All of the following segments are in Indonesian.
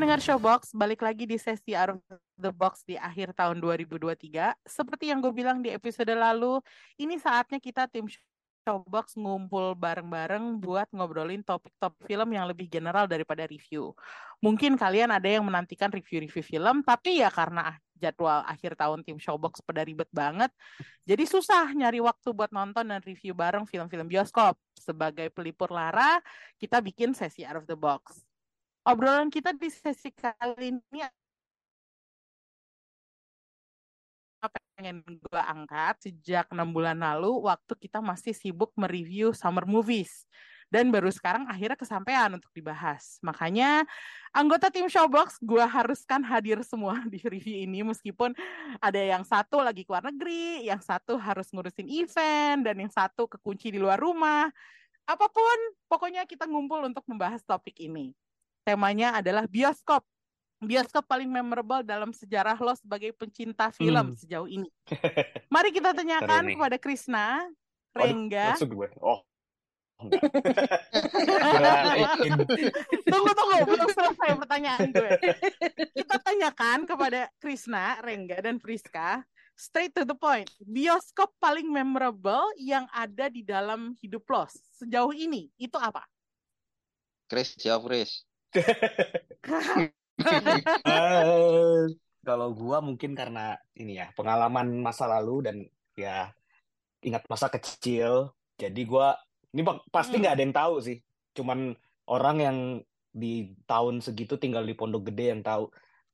Pendengar Showbox, balik lagi di sesi Out of the Box di akhir tahun 2023. Seperti yang gue bilang di episode lalu, ini saatnya kita tim Showbox ngumpul bareng-bareng buat ngobrolin topik-topik film yang lebih general daripada review. Mungkin kalian ada yang menantikan review-review film, tapi ya karena jadwal akhir tahun tim Showbox pada ribet banget, jadi susah nyari waktu buat nonton dan review bareng film-film bioskop. Sebagai pelipur lara, kita bikin sesi Out of the Box obrolan kita di sesi kali ini apa pengen gue angkat sejak enam bulan lalu waktu kita masih sibuk mereview summer movies. Dan baru sekarang akhirnya kesampaian untuk dibahas. Makanya anggota tim Showbox gue haruskan hadir semua di review ini. Meskipun ada yang satu lagi keluar negeri yang satu harus ngurusin event dan yang satu kekunci di luar rumah. Apa pun pokoknya kita ngumpul untuk membahas topik ini temanya adalah bioskop. Bioskop paling memorable dalam sejarah lo sebagai pencinta film Hmm. sejauh ini. Mari kita tanyakan kepada Krisna, Rengga. maksud gue. Oh. Tunggu tunggu, belum selesai pertanyaan gue. Kita tanyakan kepada Krisna, Rengga, dan Friska. Straight to the point. Bioskop paling memorable yang ada di dalam hidup lo sejauh ini itu apa? Chris, jawab Chris. Kalau gua mungkin karena ini ya, pengalaman masa lalu dan ya ingat masa kecil. Jadi gua ini pa- pasti Hmm. nggak ada yang tahu sih. Cuman orang yang di tahun segitu tinggal di Pondok Gede yang tahu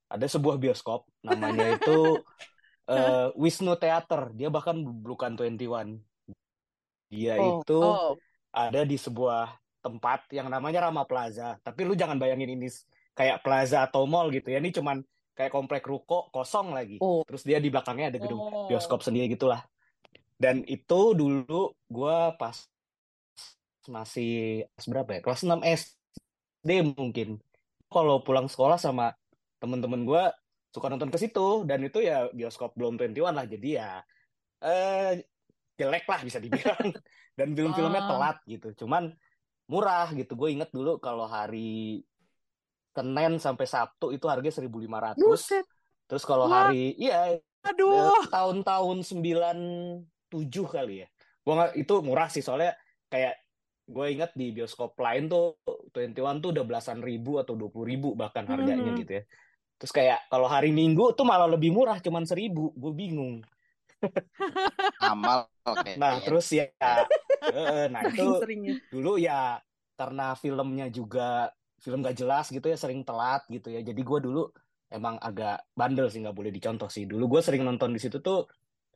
ada sebuah bioskop namanya itu eh, Wisnu Theater. Dia bahkan bukan 21. Dia Oh, itu oh. ada di sebuah tempat yang namanya Rama Plaza. Tapi lu jangan bayangin ini kayak plaza atau mall gitu ya. Ini cuman kayak komplek ruko kosong lagi. Oh. Terus dia di belakangnya ada gedung Oh. bioskop sendiri gitulah. Dan itu dulu gua pas masih berapa ya? Kelas 6 SD mungkin. Kalau pulang sekolah sama temen-temen gua suka nonton ke situ dan itu ya bioskop belum 21 lah. Jadi ya eh jelek lah bisa dibilang. Dan film-filmnya Ah. telat gitu. Cuman murah gitu. Gue inget dulu kalau hari Senin sampai Sabtu itu harganya 1.500. Buset. Terus kalau hari iya Aduh. eh, tahun-tahun 97 kali ya. Gua nggak itu murah sih soalnya kayak gue inget di bioskop lain tuh 21 tuh udah belasan ribu atau 20 ribu bahkan harganya Mhm. gitu ya. Terus kayak kalau hari Minggu tuh malah lebih murah cuman seribu. Gue bingung. Amal kayaknya. Nah, terus ya nah itu dulu ya karena filmnya juga film gak jelas gitu ya sering telat gitu ya. Jadi gue dulu emang agak bandel sih nggak boleh dicontoh sih. Dulu gue sering nonton di situ tuh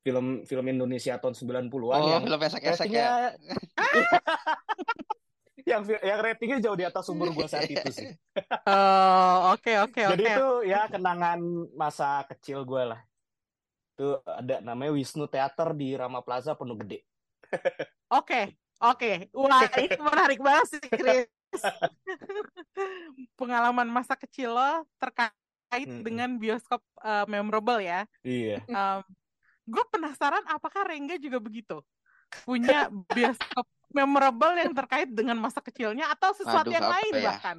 film film Indonesia tahun 90-an Oh, yang film esek-esek ratingnya ya. yang yang ratingnya jauh di atas umur gue saat itu sih. Oh, oke oke jadi oke. itu ya kenangan masa kecil gue lah. Itu ada namanya Wisnu Theater di Rama Plaza Pondok Gede Oke, oke. Wah, ini menarik banget sih, Chris. Pengalaman masa kecil lo terkait Mm-mm. dengan bioskop eh, memorable ya. iya gue penasaran apakah Rengga juga begitu? Punya bioskop memorable yang terkait dengan masa kecilnya atau sesuatu Aduh, yang lain ya? bahkan?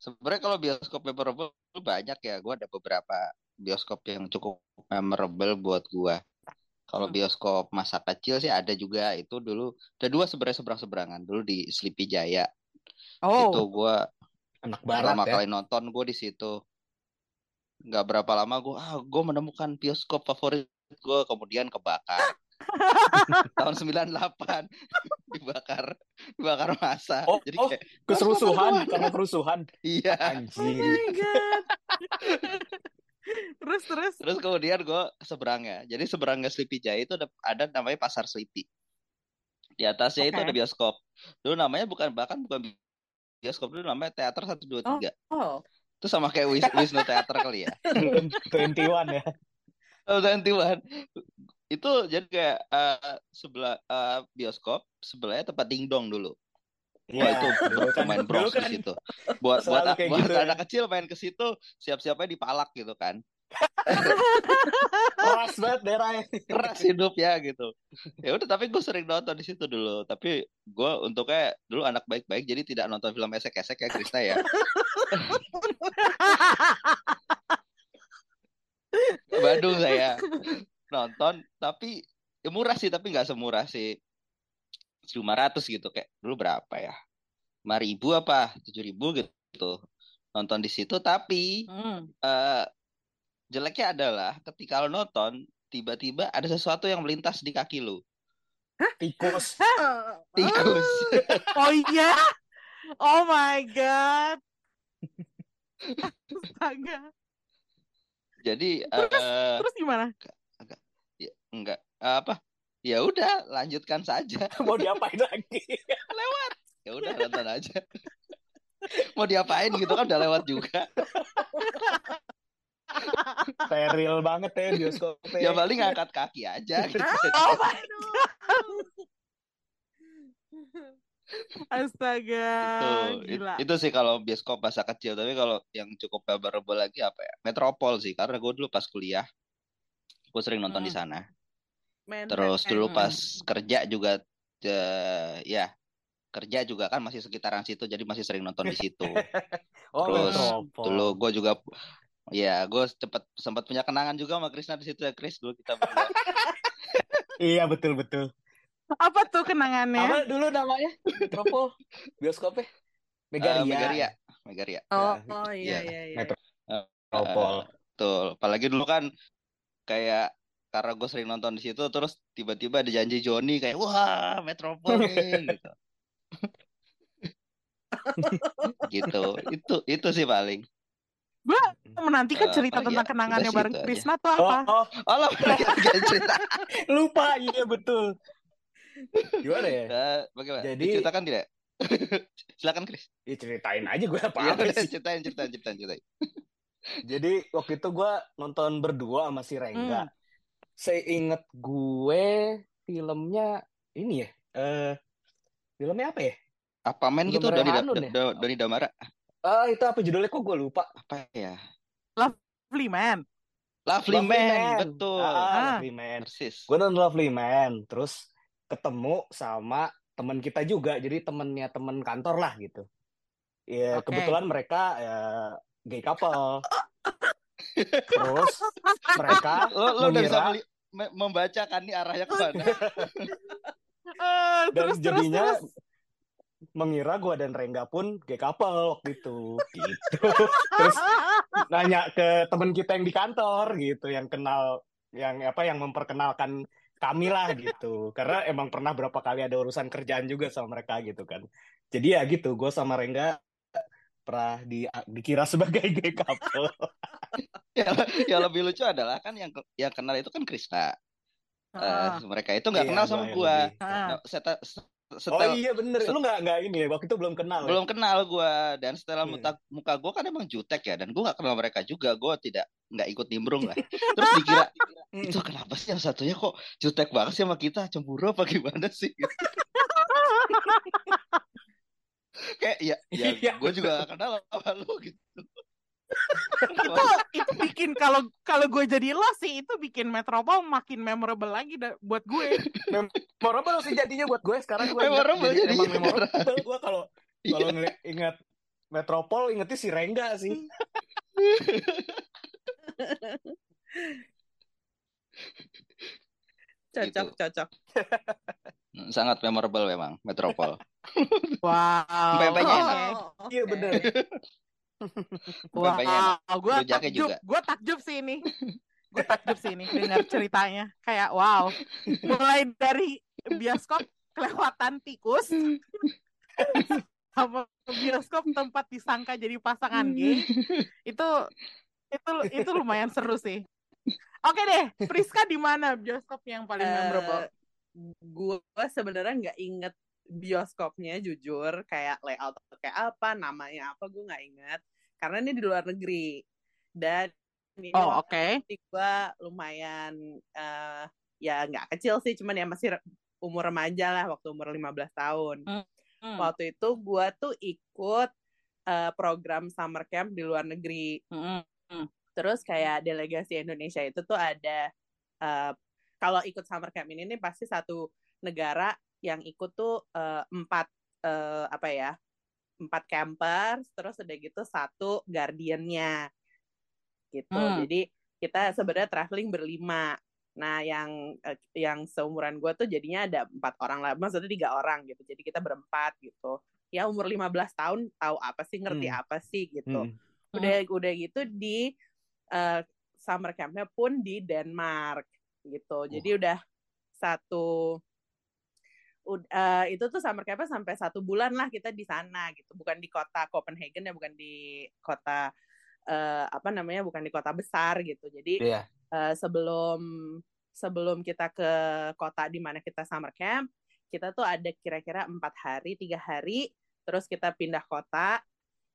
Sebenarnya kalau bioskop memorable banyak ya. Gue ada beberapa bioskop yang cukup memorable buat gue. Kalau Hmm. bioskop masa kecil sih ada juga itu dulu. Ada dua sebenarnya seberang-seberangan dulu di Sleepy Jaya. Itu Oh, gue Anak barat Pertama ya. kali nonton gue di situ. Nggak berapa lama gue, ah gue menemukan bioskop favorit gue. Kemudian kebakar. Tahun 98 dibakar, dibakar masa. Oh, Jadi oh, kayak Keserusuhan karena kerusuhan. iya. Oh Anjing. my god. terus terus. Terus kemudian gue seberangnya. Jadi seberangnya Sleepy Jaya itu ada, ada namanya Pasar Sleepy. Di atasnya itu Oke. ada bioskop. Dulu namanya bukan bahkan bukan bioskop dulu namanya Teater 123. Oh. Itu sama kayak Wis Wisnu Teater kali ya. 21 ya. Oh, 21. Itu jadi kayak eh, sebelah eh, bioskop, sebelahnya tempat dingdong dulu. Wah Iya, itu dulu kan- main bros kan di situ. Buat buat buat gitu ya. anak kecil main ke situ, siap-siapnya dipalak gitu kan. keras banget daerahnya. Keras hidup ya gitu. Ya udah tapi gue sering nonton di situ dulu. Tapi gue untuknya dulu anak baik-baik jadi tidak nonton film esek-esek ya Krisna ya. Ke Bandung saya nonton tapi ya murah sih tapi nggak semurah sih 500 gitu kayak dulu berapa ya 5.000 apa 7.000 gitu nonton di situ tapi Hmm. eh, jeleknya adalah ketika lo nonton tiba-tiba ada sesuatu yang melintas di kaki lo Tikus. tikus Oh iya. Oh my god. Astaga. jadi Terus, eh, terus gimana? ya, enggak apa ya udah lanjutkan saja Mau diapain lagi? ya udah nonton aja mau diapain gitu kan udah lewat juga Steril banget ya bioskopnya. ya paling ngangkat kaki aja gitu. Oh my Astaga, itu gila. itu sih kalau bioskop masa kecil tapi kalau yang cukup memorable lagi apa ya Metropol sih karena gue dulu pas kuliah gue sering nonton di Hmm. sana Terus dulu pas kerja juga eh, ya kerja juga kan masih sekitaran situ jadi masih sering nonton di situ Oh, Terus dulu gue juga ya gue cepet sempat punya kenangan juga sama Krisna di situ ya Kris dulu kita berdua Iya betul betul. Apa tuh kenangannya? Apa dulu namanya? Metropol bioskopnya? Eh, Megaria. Megaria Megaria Oh, Ya, oh iya iya. iya iya. Eh, Metropol. Betul. Apalagi dulu kan kayak karena gue sering nonton di situ terus tiba-tiba ada janji Joni kayak wah Metropol nih gitu. gitu. Itu itu sih paling. Menantikan Eh, cerita apalagi tentang ya? kenangannya bareng. Krisna tuh Oh, apa? oh, Oh lo gak cerita. lupa iya betul. Gimana ya? Eh, bagaimana? Jadi- Diceritakan tidak? Silakan Kris. Ya ceritain aja gue apa Iya, apa sih. ceritain, ceritain, ceritain, ceritain. Jadi waktu itu gue nonton berdua sama si Rengga. Seinget gue filmnya ini ya. Eh filmnya apa ya? Apa men gitu Doni, Da- Da-? Da- Doni Damara? Ah itu apa judulnya kok gue lupa. Apa ya? Lovely Man. Lovely, Lovely Man, Man. betul. Ah, Ah. Lovely Man. Persis. Gue nonton Lovely Man, terus ketemu sama teman kita juga, jadi temennya temen kantor lah gitu. Ya Oke. kebetulan mereka ya, gay couple. Terus mereka Lo, lo udah bisa meli- membaca kan nih arahnya ke mana? Eh, dan terus jadinya terus. mengira gue dan Rengga pun gay couple waktu itu gitu. Terus nanya ke teman kita yang di kantor gitu, yang kenal, yang apa, yang memperkenalkan kami lah gitu. Karena emang pernah berapa kali ada urusan kerjaan juga sama mereka gitu kan. Jadi ya gitu, gue sama Rengga pernah di, dikira sebagai gay couple. yang, yang lebih lucu adalah kan yang yang kenal itu kan Krisna. Eh, Ah. mereka itu nggak Iya, kenal gua sama gua. Ah. Nah, Oh setel iya bener, set- lu nggak nggak ini ya waktu itu belum kenal ya? belum kenal gua dan setelah Iya. muka muka gua kan emang jutek ya dan gua nggak kenal mereka juga. Gua tidak nggak ikut nimbrung lah. Terus dikira Hmm. itu kenapa sih yang satunya kok jutek banget sih sama kita cemburu apa gimana sih? Kayak ya, ya Iya, gue juga gak kenal sama lu gitu. itu itu bikin kalau kalau gue jadi lo sih itu bikin Metropol makin memorable lagi da- buat gue. memorable sih jadinya buat gue sekarang gue ingat Memorable jadi emang memorable gue kalau Iya. kalau ngeliat ingat Metropol ingetnya si Rengga sih Cocok Gitu. cocok. Hmm, Sangat memorable memang, Metropol. Wow. Enak. Oke. Iya enak. Wow, gue takjub, juga. gue takjub sih ini. Gue takjub sih ini dengar ceritanya. Kayak wow. Mulai dari bioskop kelewatan tikus sama bioskop tempat disangka jadi pasangan gay. Itu itu itu lumayan seru sih. Oke deh, Priska di mana bioskop yang paling Eh, memorable? Gue sebenarnya nggak inget bioskopnya jujur kayak layout kayak apa namanya apa gue nggak inget karena ini di luar negeri dan ini Oh, oke. gue lumayan eh, ya nggak kecil sih cuman ya masih umur remaja lah waktu umur 15 tahun Hmm. waktu itu gue tuh ikut eh, program summer camp di luar negeri Mm-mm. Terus kayak delegasi Indonesia itu tuh ada eh, kalau ikut summer camp ini nih pasti satu negara yang ikut tuh eh, empat eh, apa ya empat campers terus udah gitu satu guardiannya gitu. Hmm. Jadi kita sebenarnya traveling berlima. Nah yang eh, yang seumuran gue tuh jadinya ada empat orang lah, maksudnya tiga orang gitu. Jadi kita berempat gitu. Ya umur 15 tahun tahu apa sih ngerti Hmm. apa sih gitu Mm. udah udah gitu di eh, summer campnya pun di Denmark gitu. Jadi udah satu eh, itu tuh summer campnya sampai satu bulan lah kita di sana gitu. Bukan di kota Copenhagen ya bukan di kota eh, apa namanya bukan di kota besar gitu. Jadi Iya. eh, sebelum sebelum kita ke kota di mana kita summer camp kita tuh ada kira-kira empat hari tiga hari terus kita pindah kota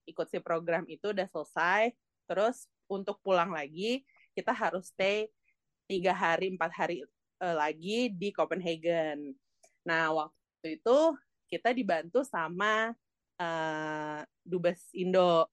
ikut si program itu udah selesai terus untuk pulang lagi kita harus stay tiga hari empat hari eh, lagi di Copenhagen. Nah waktu itu kita dibantu sama eh, dubes Indo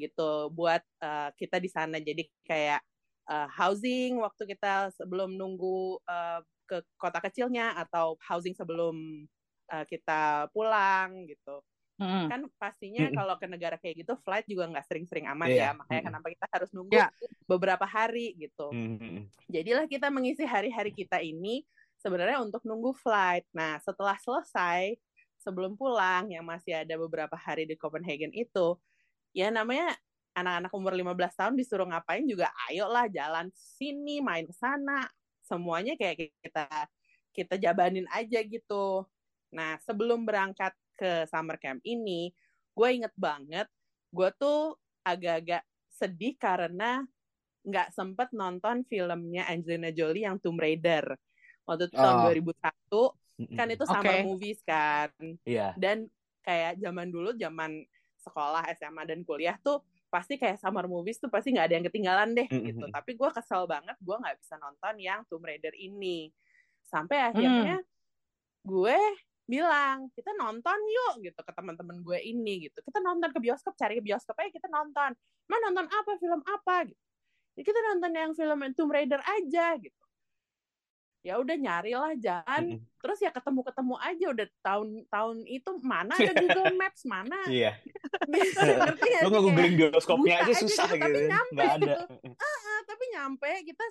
gitu buat eh, kita di sana. Jadi kayak eh, housing waktu kita sebelum nunggu eh, ke kota kecilnya atau housing sebelum eh, kita pulang gitu Mm-mm. kan pastinya Mm-mm. kalau ke negara kayak gitu flight juga nggak sering-sering aman Iya. ya makanya Mm-mm. kenapa kita harus nunggu Ya. beberapa hari gitu Mm. jadilah kita mengisi hari-hari kita ini sebenarnya untuk nunggu flight nah setelah selesai sebelum pulang yang masih ada beberapa hari di Copenhagen itu ya namanya anak-anak umur 15 tahun disuruh ngapain juga ayolah jalan sini main ke sana semuanya kayak kita kita jabanin aja gitu nah sebelum berangkat ke summer camp ini gue inget banget gue tuh agak-agak sedih karena nggak sempet nonton filmnya Angelina Jolie yang Tomb Raider waktu itu tahun Oh. 2001 kan itu summer Oke. movies kan Iya. dan kayak zaman dulu zaman sekolah SMA dan kuliah tuh pasti kayak summer movies tuh pasti nggak ada yang ketinggalan deh Mm-mm. gitu tapi gue kesel banget gue nggak bisa nonton yang Tomb Raider ini sampai akhirnya gue bilang kita nonton yuk gitu ke teman-teman gue ini gitu kita nonton ke bioskop cari ke bioskop aja kita nonton mau nonton apa film apa gitu ya kita nonton yang film Tomb Raider aja gitu ya udah nyarilah jalan Mm-mm. terus ya ketemu-ketemu aja udah tahun-tahun itu mana ada Google Maps mana Iya. ngerti nggak Lo sih? nggak googling bioskopnya aja aja susah gitu, gitu. tapi kan. nyampe Nggak ada. "Ah, tapi nyampe kita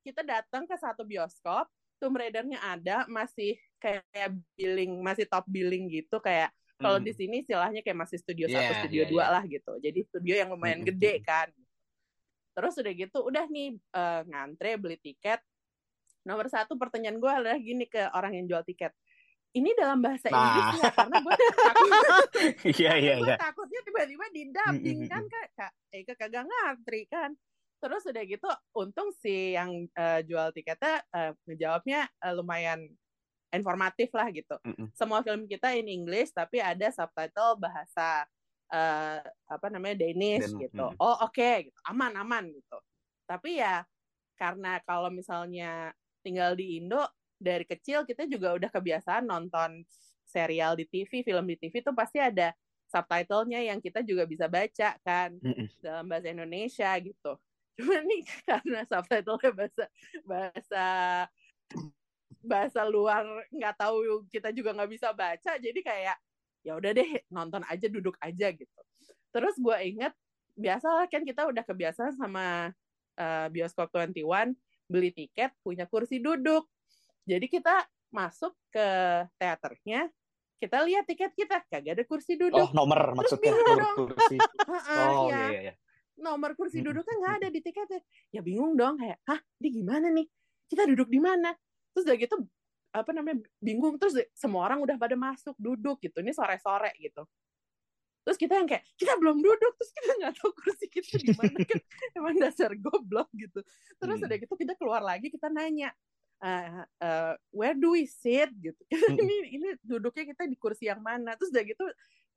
kita datang ke satu bioskop Tomb Raider-nya ada masih kayak billing masih top billing gitu kayak kalau di sini istilahnya kayak masih studio satu Iya, studio iya, dua iya. lah gitu. Jadi studio yang lumayan Mm-mm. gede kan. Terus udah gitu udah nih eh, ngantre beli tiket. Nomor satu pertanyaan gue adalah gini ke orang yang jual tiket. Ini dalam bahasa Nah. Inggris nggak karena gue takut. Iya iya iya. takutnya tiba-tiba di dubbing Mm, mm, kan kak. Kak Eka kagak ngantri kan terus udah gitu untung si yang eh, jual tiketnya eh, ngejawabnya eh, lumayan informatif lah gitu Mm-mm. semua film kita in English tapi ada subtitle bahasa eh, apa namanya Danish Dan- gitu mm. oh oke gitu aman aman gitu tapi ya karena kalau misalnya tinggal di Indo dari kecil kita juga udah kebiasaan nonton serial di TV film di TV tuh pasti ada subtitlenya yang kita juga bisa baca kan Mm-mm. dalam bahasa Indonesia gitu cuman nih karena subtitlenya bahasa bahasa bahasa luar nggak tahu kita juga nggak bisa baca jadi kayak ya udah deh nonton aja duduk aja gitu terus gue inget biasalah kan kita udah kebiasaan sama eh, bioskop 21 beli tiket punya kursi duduk jadi kita masuk ke teaternya kita lihat tiket kita kagak ada kursi duduk Oh, nomor maksudnya nomor dong. kursi. Oh, ya. iya iya iya. Nomor kursi Mm-mm. duduknya nggak ada di tiketnya. Ya bingung dong kayak hah ini gimana nih? Kita duduk di mana? Terus udah gitu apa namanya bingung terus semua orang udah pada masuk duduk gitu ini sore sore gitu. Terus kita yang kayak kita belum duduk terus kita nggak tahu kursi kita di mana kan emang dasar goblok gitu. Terus Hmm. udah gitu kita keluar lagi kita nanya "Eh, eh, where do we sit? gitu. Ini ini duduknya kita di kursi yang mana? Terus udah gitu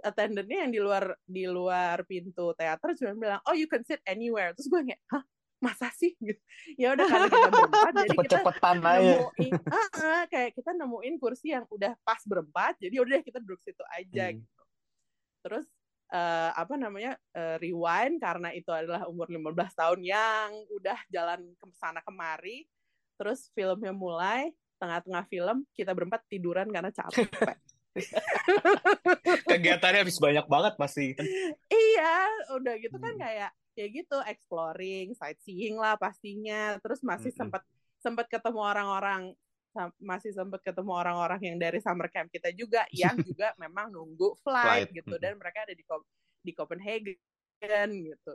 attendernya yang di luar di luar pintu teater cuma bilang oh you can sit anywhere. Terus gue kayak hah? Masa sih? Gitu. Ya udah karena kita berempat jadi kita aja. nemuin ah, ah, kayak kita nemuin kursi yang udah pas berempat jadi udah kita duduk situ aja Hmm. gitu. Terus eh, apa namanya eh, rewind karena itu adalah umur 15 tahun yang udah jalan ke sana kemari terus filmnya mulai tengah-tengah film kita berempat tiduran karena capek Kegiatannya habis banyak banget pasti. Iya, udah gitu kan Hmm. kayak ya gitu exploring, sightseeing lah pastinya. Terus masih Mm-mm. sempat sempat ketemu orang-orang masih sempat ketemu orang-orang yang dari summer camp kita juga yang juga memang nunggu flight Flight, gitu mm-mm. dan mereka ada di di Copenhagen gitu.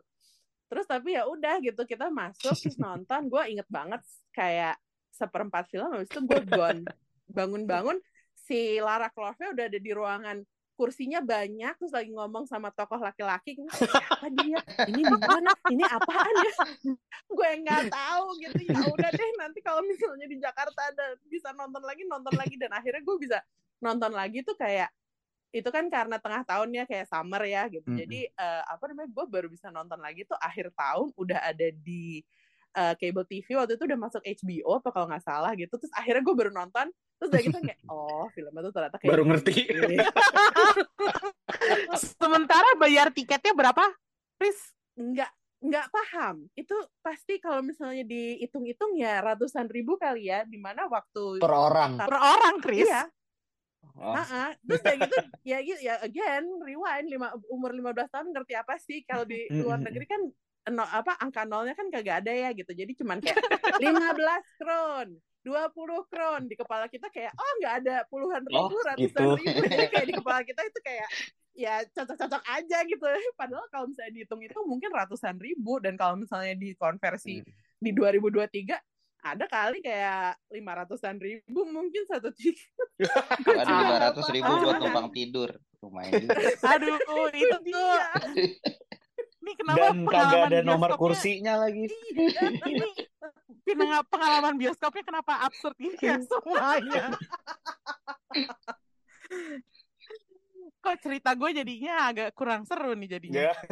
Terus tapi ya udah gitu kita masuk terus nonton, gue inget banget kayak seperempat film habis itu gue gone. Bangun-bangun si Lara Croftnya udah ada di ruangan kursinya banyak terus lagi ngomong sama tokoh laki-laki. Siapa dia? Ini di mana? Ini apaan ya? Gue nggak tahu gitu. Ya udah deh nanti kalau misalnya di Jakarta ada bisa nonton lagi nonton lagi. Dan akhirnya gue bisa nonton lagi tuh kayak itu kan karena tengah tahunnya kayak summer ya gitu Mm-mm. jadi eh, apa namanya gue baru bisa nonton lagi tuh akhir tahun udah ada di eh, cable TV waktu itu udah masuk HBO apa kalau nggak salah gitu terus akhirnya gue baru nonton terus udah gitu kayak oh filmnya tuh ternyata kayak Baru ngerti. Sementara bayar tiketnya berapa, Chris? nggak nggak paham itu pasti kalau misalnya dihitung-hitung ya ratusan ribu kali ya di mana waktu Per orang. Per orang, Chris. iya Oh. ah terus kayak gitu ya gitu ya again rewind lima, umur 15 tahun ngerti apa sih kalau di luar negeri kan no, apa angka nolnya kan kagak ada ya gitu jadi cuman kayak 15 kron 20 kron di kepala kita kayak oh nggak ada puluhan Oh, ribu ratusan gitu. ribu jadi kayak di kepala kita itu kayak ya cocok-cocok aja gitu padahal kalau misalnya dihitung itu mungkin ratusan ribu dan kalau misalnya dikonversi Hmm. di 2023 ada kali kayak lima ratusan ribu mungkin satu tiket Aduh, juga lima ratus ribu buat numpang tidur. Lumayan. Aduh, itu tuh. dia Ini kenapa Dan kagak pengalaman ada nomor bioskopnya- kursinya lagi. Ini peneng- pengalaman bioskopnya kenapa absurd ini ya semuanya? Kok cerita gue jadinya agak kurang seru nih jadinya. Ya.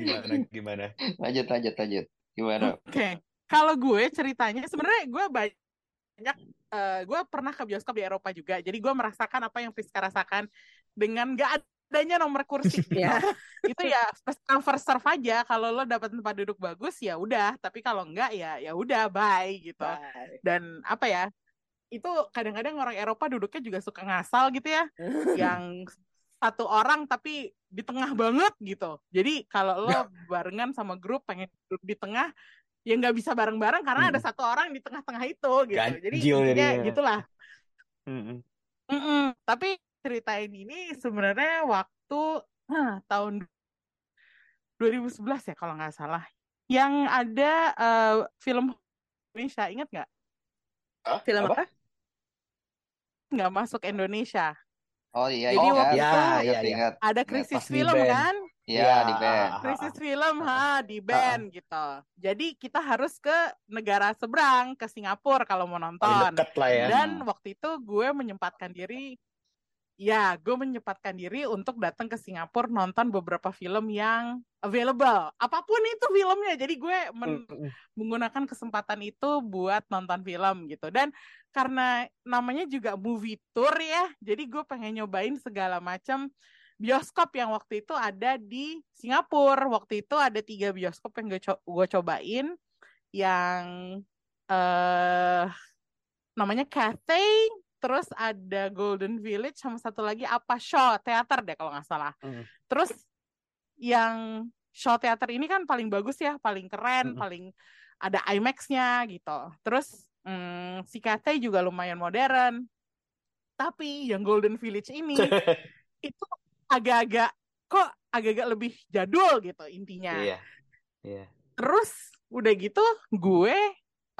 Gimana gimana? lanjut, lanjut, lanjut. Gimana? Oke, kalau gue ceritanya sebenarnya gue banyak eh, gue pernah ke bioskop di Eropa juga, jadi gue merasakan apa yang Friska rasakan dengan gak adanya nomor kursi. Ya. itu ya first come first serve aja. Kalau lo dapat tempat duduk bagus ya udah, tapi kalau enggak ya ya udah bye gitu. Bye. Dan apa ya? Itu kadang-kadang orang Eropa duduknya juga suka ngasal gitu ya, yang satu orang tapi di tengah banget gitu. Jadi kalau lo barengan sama grup pengen duduk di tengah, ya nggak bisa bareng-bareng karena ada Hmm. satu orang di tengah-tengah itu gitu. Jadi Ganjil intinya jadinya. gitulah. Mm-mm. Mm-mm. Tapi ceritain ini sebenarnya waktu nah, tahun 2011 ya kalau nggak salah. Yang ada eh, film Indonesia, ingat nggak? Hah? film apa? Nggak masuk Indonesia. Oh iya, Jadi ingat. waktu Ya, itu ya, Ingat, ya. ingat. Ada krisis pas di film band. kan? Iya, Ya. di band. Krisis film ha di band gitu. Jadi kita harus ke negara seberang, ke Singapura kalau mau nonton. deket lah ya. Dan waktu itu gue menyempatkan diri, ya gue menyempatkan diri untuk datang ke Singapura nonton beberapa film yang available. Apa pun itu filmnya. Jadi gue men- menggunakan kesempatan itu buat nonton film gitu. Dan karena namanya juga movie tour ya, jadi gue pengen nyobain segala macam bioskop yang waktu itu ada di Singapura. Waktu itu ada tiga bioskop yang gue, co- gue cobain, yang eh namanya Cathay, terus ada Golden Village, sama satu lagi apa Shaw Theater deh kalau nggak salah. Mm. Terus yang Shaw Theater ini kan paling bagus ya, paling keren, Mm-mm. paling ada IMAX-nya gitu. Terus Hmm, si Cathay juga lumayan modern. Tapi yang Golden Village ini itu agak-agak kok agak-agak lebih jadul gitu intinya. Iya. Iya. Terus udah gitu gue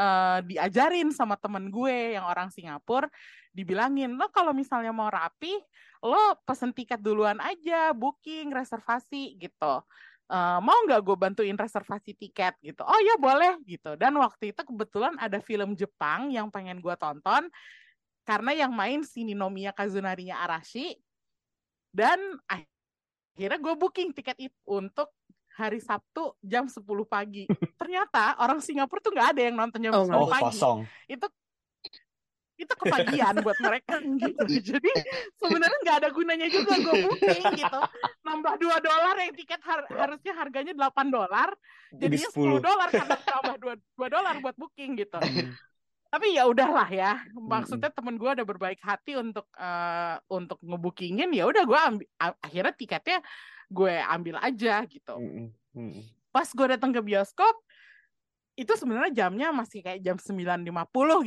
eh, diajarin sama temen gue yang orang Singapura, dibilangin lo kalau misalnya mau rapi, lo pesen tiket duluan aja, booking, reservasi gitu. Eh, mau nggak gue bantuin reservasi tiket gitu? Oh ya boleh gitu. Dan waktu itu kebetulan ada film Jepang yang pengen gue tonton karena yang main si Ninomiya Kazunarinya Arashi dan akhirnya gue booking tiket itu untuk hari Sabtu jam 10 pagi. Ternyata orang Singapura tuh nggak ada yang nonton jam Oh, 10 Oh, pagi. kosong. Itu itu kepagian buat mereka gitu. Jadi sebenarnya nggak ada gunanya juga gue booking gitu. Nambah 2 dolar yang tiket har- harusnya harganya 8 dolar, Jadi jadinya 10 10. dolar karena tambah 2, 2 dolar buat booking gitu. Tapi ya udahlah ya. Maksudnya temen gue ada berbaik hati untuk eh, untuk ngebookingin ya udah gue akhirnya tiketnya gue ambil aja gitu. Mm-mm. Mm-mm. Pas gue datang ke bioskop itu sebenarnya jamnya masih kayak jam 9.50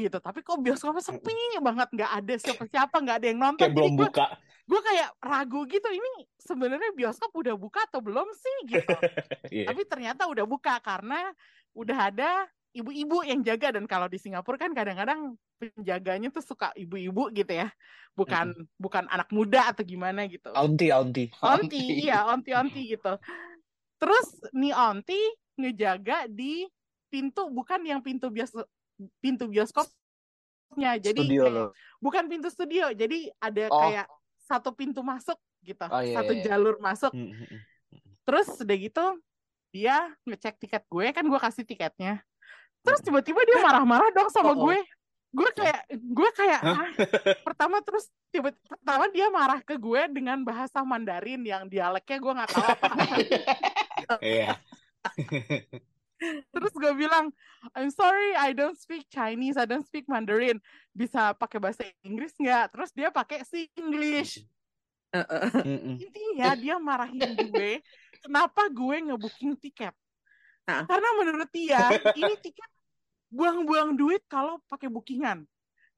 gitu. Tapi kok bioskopnya sepi banget, nggak ada siapa-siapa, nggak ada yang nonton. Kayak belum gue buka. gue kayak ragu gitu ini sebenarnya bioskop udah buka atau belum sih gitu. Iya. Tapi ternyata udah buka karena udah ada ibu-ibu yang jaga dan kalau di Singapura kan kadang-kadang penjaganya tuh suka ibu-ibu gitu ya. Bukan bukan anak muda atau gimana gitu. Auntie, auntie. Onti, iya, onti-onti gitu. Terus nih onti ngejaga di pintu bukan yang pintu bios pintu bioskopnya. Jadi Studio kayak- bukan pintu studio. Jadi ada Oh. kayak satu pintu masuk gitu, Oh, iya, satu iya. jalur masuk. Terus udah gitu dia ngecek tiket gue kan gue kasih tiketnya. Terus tiba-tiba dia marah-marah dong sama Oh, oh. gue. Gue kayak gue kayak ah. pertama terus tiba pertama dia marah ke gue dengan bahasa Mandarin yang dialeknya gue nggak tahu apa. Iya. Terus gue bilang, I'm sorry, I don't speak Chinese, I don't speak Mandarin. Bisa pakai bahasa Inggris nggak? Terus dia pakai Singlish. Mm-mm. Intinya dia marahin gue, kenapa gue ngebooking tiket? Karena menurut dia, ini tiket buang-buang duit kalau pakai bookingan.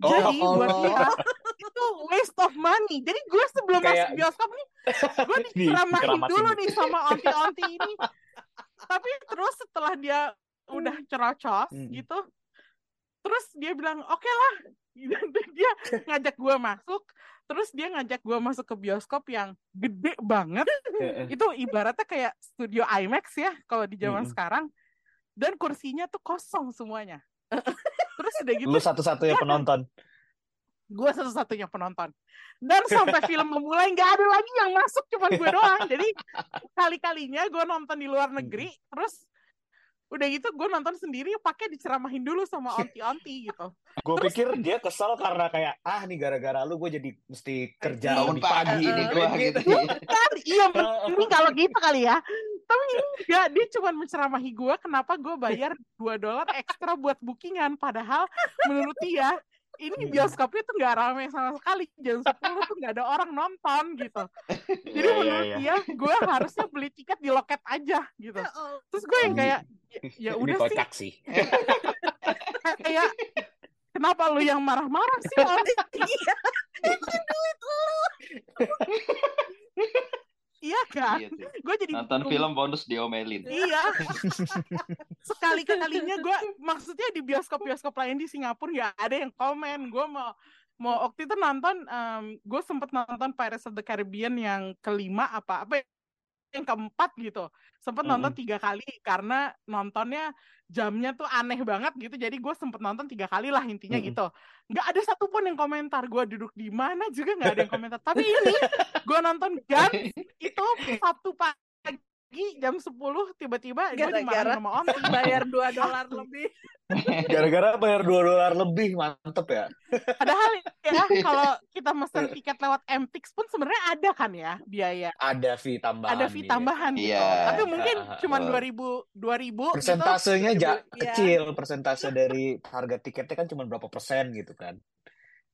Oh. Jadi buat dia itu waste of money. Jadi gue sebelum Kayak- masuk bioskop nih, gue Di- diceramahin dulu nih sama onti-onti ini. Tapi terus setelah dia udah cerocos Hmm. gitu, terus dia bilang oke lah. dia ngajak gue masuk, terus dia ngajak gue masuk ke bioskop yang gede banget. Itu ibaratnya kayak studio IMAX ya kalau di zaman sekarang. Dan kursinya tuh kosong semuanya. terus udah gitu Lu satu-satunya penonton. gue satu-satunya penonton dan sampai film memulai nggak ada lagi yang masuk cuma gue doang jadi kali-kalinya gue nonton di luar negeri terus udah gitu gue nonton sendiri pakai diceramahin dulu sama onti-onti gitu. Gue pikir dia kesel karena kayak ah nih gara-gara lu gue jadi mesti kerja Bangun lebih pagi pagi nih nih gua gitu. kan iya mending kalau gitu kali ya. Tapi enggak dia cuma menceramahi gue kenapa gue bayar 2 dolar ekstra buat bookingan? Padahal menurut dia ini bioskopnya tuh nggak rame sama sekali jam 10 tuh nggak ada orang nonton gitu. Jadi Iya, iya, menurut iya. dia gue harusnya beli tiket di loket aja gitu. Terus gue yang kayak ya, ya Ini udah sih. sih. kayak kenapa lu yang marah-marah sih Om? Iya gue jadi Nonton bingung. film bonus diomelin. Iya. Sekali kalinya gue maksudnya di bioskop-bioskop lain di Singapura nggak ada yang komen. Gue mau mau waktu itu nonton, gue sempet nonton Pirates of the Caribbean yang kelima apa apa yang keempat gitu. Sempet nonton tiga kali karena nontonnya jamnya tuh aneh banget gitu. Jadi gue sempet nonton tiga kali lah intinya Mm-mm. gitu. Nggak ada satupun yang komentar. Gue duduk di mana juga nggak ada yang komentar. Tapi ini gue nonton Gun itu Sabtu pagi jam 10 tiba-tiba gue dimarahin sama Om bayar 2 dolar lebih. Gara-gara bayar 2 dolar lebih mantep ya. padahal ya kalau kita mesen tiket lewat MTix pun sebenarnya ada kan ya biaya Ada fee tambahan. ada fee iya. tambahan gitu Iya. tapi mungkin cuma ah. 2000 2000 gitu Persentasenya ja- Iya. kecil, persentase dari harga tiketnya kan cuma berapa persen gitu kan.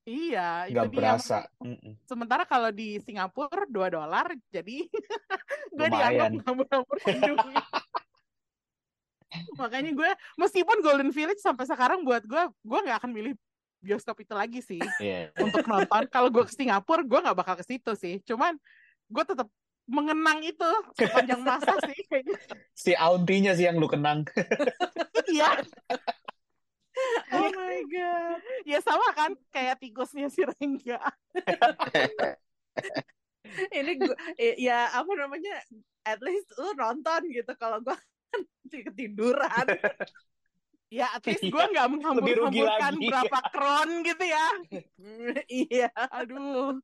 Iya itu Nggak dia berasa. Mm-mm. sementara kalau di Singapura 2 dolar jadi gue dianggap benar Makanya gue meskipun Golden Village sampai sekarang buat gue gue nggak akan milih bioskop itu lagi sih Iya. untuk nonton. Kalau gue ke Singapura gue nggak bakal ke situ sih. Cuman gue tetap mengenang itu sepanjang masa sih kayaknya. Si auntinya sih yang lu kenang. Iya. Oh my god. Ya sama kan kayak tikusnya si Rengga. Ini gua, ya apa namanya? At least lu nonton gitu. Kalau gua kan ketiduran. Ya at least gue nggak menghambur-hamburkan lagi. berapa kron gitu ya. iya. Aduh.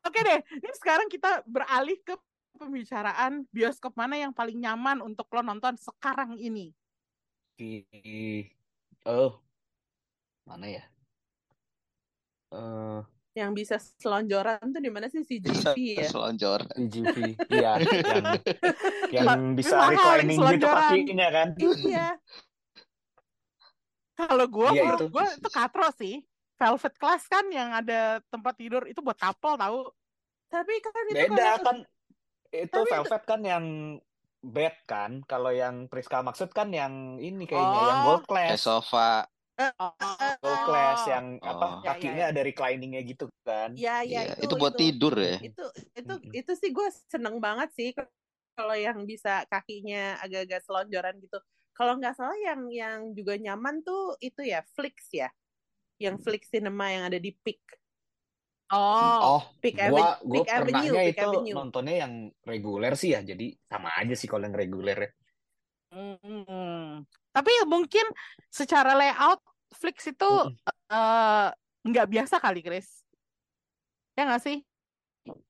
Oke deh, ini sekarang kita beralih ke pembicaraan bioskop mana yang paling nyaman untuk lo nonton sekarang ini. Di oh mana ya? Eh Yang bisa selonjoran tuh di mana sih si GV ya? selonjor. GV. Iya, yang yang bisa reclining gitu kakinya kan. Iya. Kalau gue, Iya, menurut itu. gue itu katro sih. Velvet Class kan yang ada tempat tidur itu buat couple tahu. Tapi kan itu Beda kalau- kan itu Tapi itu- Velvet kan yang bed kan. Kalau yang Priska maksud kan yang ini kayaknya Oh. yang gold Kayak class. sofa. Oh, Gold class yang Oh. apa Ya, ya, kakinya ada recliningnya gitu kan. Iya, iya, Iya, itu buat tidur ya. itu itu Mm-mm. itu sih gue seneng banget sih kalau yang bisa kakinya agak-agak selonjoran gitu kalau nggak salah yang yang juga nyaman tuh itu ya Flix ya yang Flix Cinema yang ada di Peak oh. Oh, Peak gua Avenue gua Peak Avenue itu Avenue nontonnya yang reguler sih ya. Jadi sama aja sih kalau yang reguler. ya. Mm. Tapi mungkin secara layout Flix itu eh, nggak biasa kali, Chris. Ya nggak sih?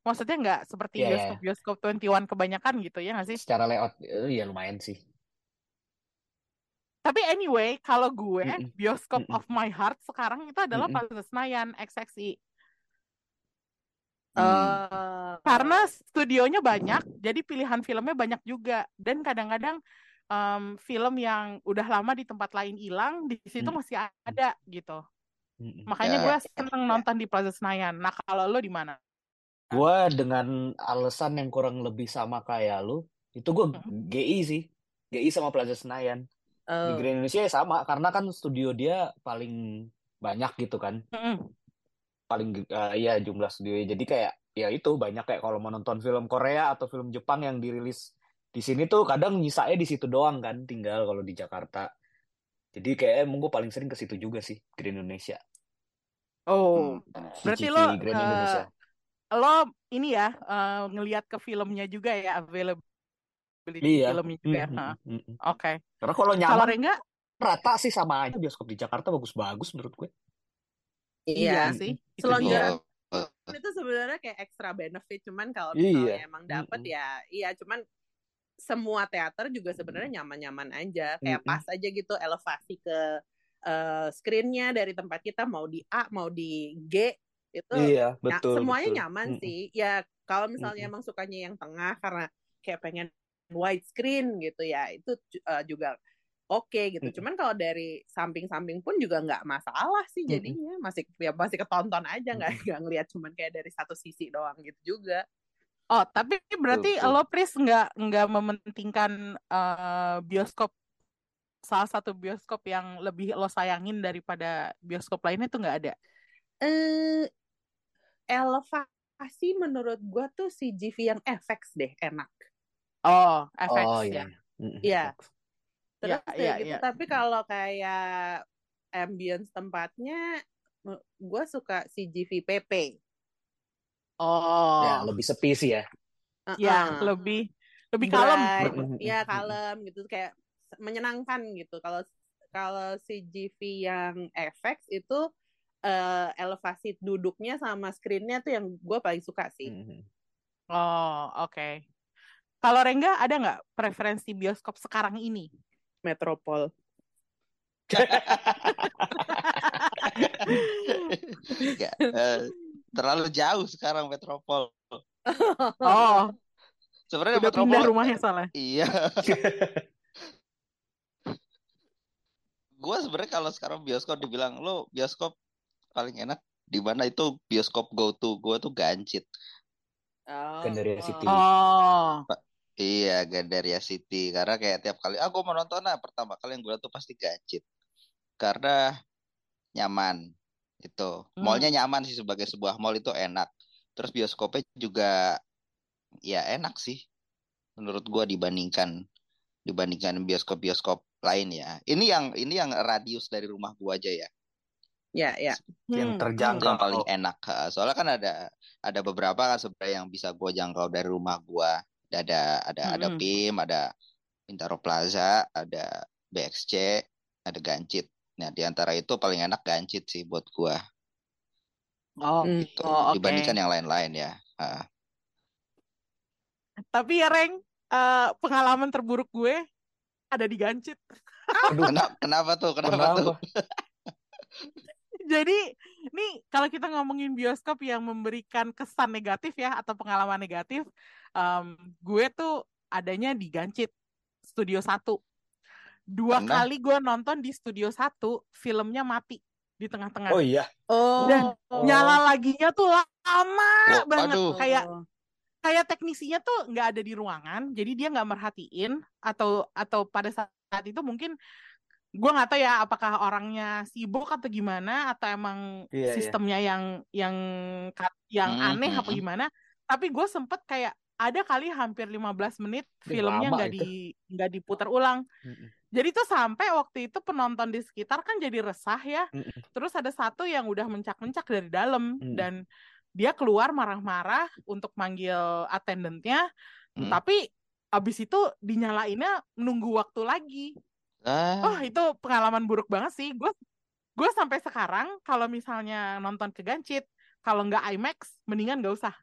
Maksudnya nggak seperti Iya, iya, iya. bioskop-bioskop 21 kebanyakan gitu, ya nggak sih? Secara layout eh, ya lumayan sih. Tapi anyway, kalau gue, Mm-mm. bioskop Mm-mm. of my heart sekarang itu adalah Mm-mm. Plaza Senayan, XXI. Hmm. Eh, Karena studionya banyak, jadi pilihan filmnya banyak juga. Dan kadang-kadang em, film yang udah lama di tempat lain hilang, di situ Mm. masih ada gitu. Mm-mm. Makanya Ya. gue seneng nonton di Plaza Senayan. Nah, kalau lo di mana? Gua dengan alasan yang kurang lebih sama kayak lu, itu gue Mm. GI sih. GI sama Plaza Senayan. Di oh. Grand Indonesia ya sama, karena kan studio dia paling banyak gitu kan. Mm-mm. Paling eh, ya jumlah studionya. Jadi kayak ya itu banyak kayak kalau mau nonton film Korea atau film Jepang yang dirilis di sini tuh kadang nyisanya di situ doang kan, tinggal kalau di Jakarta. Jadi kayak emang gue paling sering ke situ juga sih, Grand Indonesia. Oh, Hmm. berarti CCV lo eh, Indonesia. lo ini ya eh, ngelihat ke filmnya juga ya availability Iya. filmnya juga ya. Mm, Hah, mm, mm, mm. Oke. Karena kalau Kalau nyaman Rengga, rata sih sama aja bioskop di Jakarta bagus-bagus menurut gue. iya Iya. sih. Itu Selonjoran dia. Oh, itu sebenarnya kayak extra benefit cuman kalau Iya. emang dapet Mm-mm. ya iya cuman semua teater juga sebenarnya nyaman-nyaman aja kayak Mm-mm. pas aja gitu elevasi ke eh, screennya dari tempat kita mau di A mau di G itu Iya, betul, semuanya betul. nyaman Mm-mm. sih ya kalau misalnya Mm-mm. emang sukanya yang tengah karena kayak pengen widescreen gitu ya itu eh, juga oke gitu Mm-mm. cuman kalau dari samping-samping pun juga nggak masalah sih jadinya masih ya masih ketonton aja nggak Mm-mm. nggak ngelihat cuman kayak dari satu sisi doang gitu juga Oh, tapi berarti betul. lo Pris nggak nggak mementingkan eh, bioskop salah satu bioskop yang lebih lo sayangin daripada bioskop lainnya tuh nggak ada. eh elevasi menurut gua tuh si GV yang FX deh enak Oh, FX Oh ya. iya. Mm-mm. Iya. terus ya iya, gitu iya. tapi kalau kayak ambience tempatnya gue suka si GV PP Oh, Ya, lebih sepi sih ya. ya Uh-uh. lebih lebih kalem. Bright, Mm-mm. ya kalem gitu kayak menyenangkan gitu kalau kalau si GV yang FX itu eh, elevasi duduknya sama screennya tuh yang gue paling suka sih Mm-mm. Oh, oke. Kalau Rengga ada nggak preferensi bioskop sekarang ini? Metropol Nggak, eh, terlalu jauh sekarang Metropol. Oh, Sebenarnya udah Metropol pindah rumahnya soalnya. Iya. Gua sebenarnya kalau sekarang bioskop dibilang lo bioskop paling enak di mana itu bioskop go to gua tuh Gancit. oh, Gandaria. City. Oh, Iya, Gandaria City. Karena kayak tiap kali, ah gue mau nonton nah, pertama kali yang gue tuh pasti Gancit. Karena nyaman. Itu. Mallnya Hmm. nyaman sih sebagai sebuah mall itu enak. Terus bioskopnya juga ya enak sih. Menurut gue dibandingkan dibandingkan bioskop-bioskop lain ya. Ini yang ini yang radius dari rumah gua aja ya. Ya, ya. Hmm, yang Itu terjangkau. yang paling enak. Soalnya kan ada ada beberapa kan sebenarnya yang bisa gua jangkau dari rumah gua. Ada ada ada Mm-mm. PIM, ada Bintaro Plaza, ada BXC, ada Gancit. Nah, di antara itu paling enak Gancit sih buat gua Oh, Hmm. gitu. oh, oke. Dibandingkan yang lain-lain ya. Ha. Tapi ya, Reng, eh, pengalaman terburuk gue ada di Gancit. Aduh, Kenapa, kenapa tuh? Kenapa tuh? kenapa? Jadi, nih kalau kita ngomongin bioskop yang memberikan kesan negatif ya atau pengalaman negatif, em, gue tuh adanya di Gancit Studio 1. Dua Karena kali gue nonton di Studio 1, filmnya mati di tengah-tengah. Oh iya. Oh. Dan nyala laginya tuh lama Wah, banget. aduh. Kayak Oh. kayak teknisinya tuh nggak ada di ruangan, jadi dia nggak merhatiin atau atau pada saat itu mungkin gue nggak tahu ya apakah orangnya sibuk atau gimana atau emang Iya, iya. sistemnya yang yang kat- yang Hmm, aneh hmm, apa hmm. gimana. Tapi gue sempet kayak ada kali hampir 15 menit filmnya nggak di nggak diputar ulang. Mm-mm. Jadi tuh sampai waktu itu penonton di sekitar kan jadi resah ya. Mm-mm. Terus ada satu yang udah mencak-mencak dari dalam Mm. dan dia keluar marah-marah untuk manggil attendantnya, Hmm. tapi abis itu dinyalainnya nunggu waktu lagi. Ah, Oh itu pengalaman buruk banget sih. Gue gue sampai sekarang kalau misalnya nonton ke Gancit, kalau nggak IMAX, mendingan nggak usah.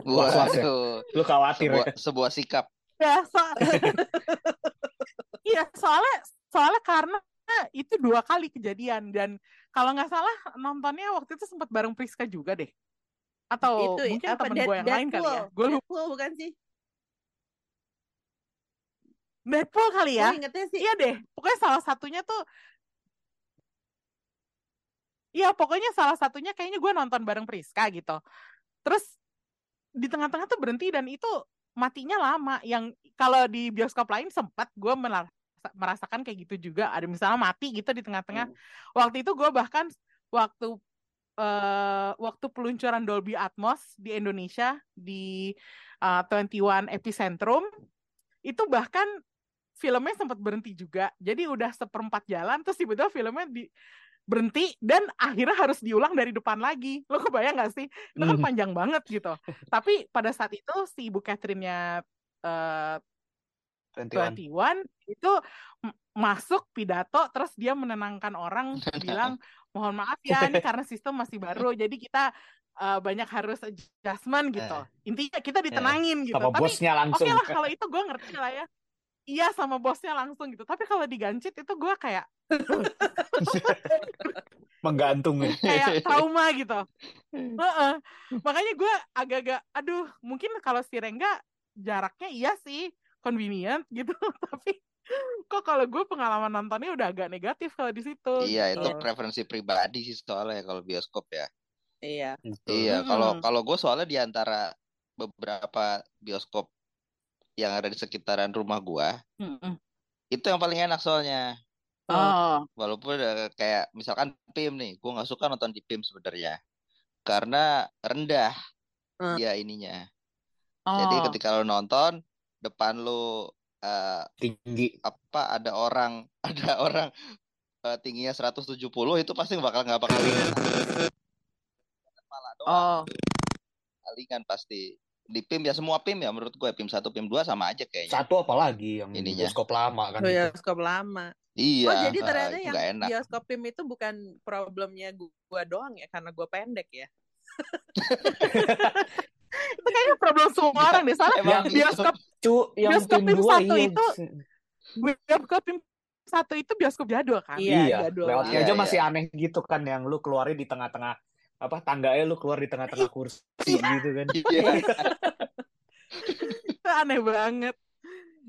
Was-was ya? waduh. Lu khawatir Sebuah, ya? sebuah sikap. Ya, so- Iya, soalnya soalnya karena itu dua kali kejadian dan kalau nggak salah nontonnya waktu itu sempat bareng Priska juga deh. Atau itu mungkin apa temen Dead- gue yang lain kali ya. Gue lupa Deadpool bukan sih? Deadpool kali ya. Ingetnya sih. Iya deh, pokoknya salah satunya tuh Iya, pokoknya salah satunya kayaknya gue nonton bareng Priska gitu. Terus di tengah-tengah tuh berhenti dan itu matinya lama. Yang kalau di bioskop lain sempat gue merasa- merasakan kayak gitu juga. Ada misalnya mati gitu di tengah-tengah. Waktu itu gue bahkan waktu eh, waktu peluncuran Dolby Atmos di Indonesia di eh, 21 Epicentrum itu bahkan filmnya sempat berhenti juga. Jadi udah seperempat jalan terus tiba-tiba filmnya di berhenti dan akhirnya harus diulang dari depan lagi. Lo kebayang gak sih? Itu kan Hmm. panjang banget gitu. Tapi pada saat itu si Ibu Catherine-nya eh, 21. 21 itu masuk pidato terus dia menenangkan orang bilang mohon maaf ya ini karena sistem masih baru jadi kita eh, banyak harus adjustment gitu. Intinya kita ditenangin gitu. Sama Tapi bosnya oke langsung. lah kalau itu gue ngerti lah ya. Iya sama bosnya langsung gitu. Tapi kalau digancit itu gue kayak Menggantung. ya. kayak trauma gitu. Heeh. Makanya gue agak-agak, aduh, mungkin kalau si Rengga jaraknya iya sih convenient gitu, tapi kok kalau gue pengalaman nontonnya udah agak negatif kalau di situ. Iya, itu gitu. preferensi pribadi sih soalnya kalau bioskop ya. Iya. Iya, kalau kalau gue soalnya di antara beberapa bioskop yang ada di sekitaran rumah gua, Mm-mm. itu yang paling enak soalnya. Oh, Walaupun eh, kayak misalkan PIM nih, gua nggak suka nonton di PIM sebenarnya. Karena rendah Hmm. dia ininya. Jadi oh, ketika lo nonton, depan lo eh, Tinggi. apa ada orang ada orang eh, tingginya 170 itu pasti bakal nggak bakal lihat. Kepala doang. oh, palingan pasti di PIM ya semua PIM ya menurut gue PIM 1 PIM 2 sama aja kayaknya Satu apalagi yang Ininya. bioskop lama kan. Bioskop lama. iya Oh jadi eh, ternyata itu yang enak bioskop PIM itu bukan problemnya gu- gua doang ya karena gua pendek ya. itu kayaknya problem semua orang deh. Soalnya Emang bioskop Cu, yang Bioskop dua satu iya. itu- bioskop tim satu itu bioskop jadul kan. Iya, Iya, jadul lewatnya banget. aja Iya, masih iya. aneh gitu kan yang lu keluarin di tengah-tengah apa tangganya lu keluar di tengah-tengah kursi gitu kan. iya itu aneh banget.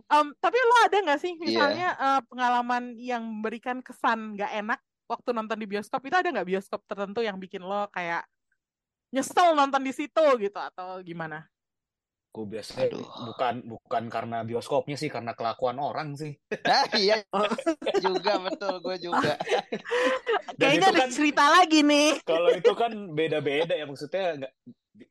Em, tapi lo ada nggak sih Iya. misalnya eh, pengalaman yang memberikan kesan nggak enak waktu nonton di bioskop itu ada nggak bioskop tertentu yang bikin lo kayak nyesel nonton di situ gitu atau gimana? Gue biasanya Aduh. bukan bukan karena bioskopnya sih, karena kelakuan orang sih. Nah, iya juga betul gue juga. Kayaknya ada kan cerita lagi nih. kalau itu kan beda-beda ya maksudnya nggak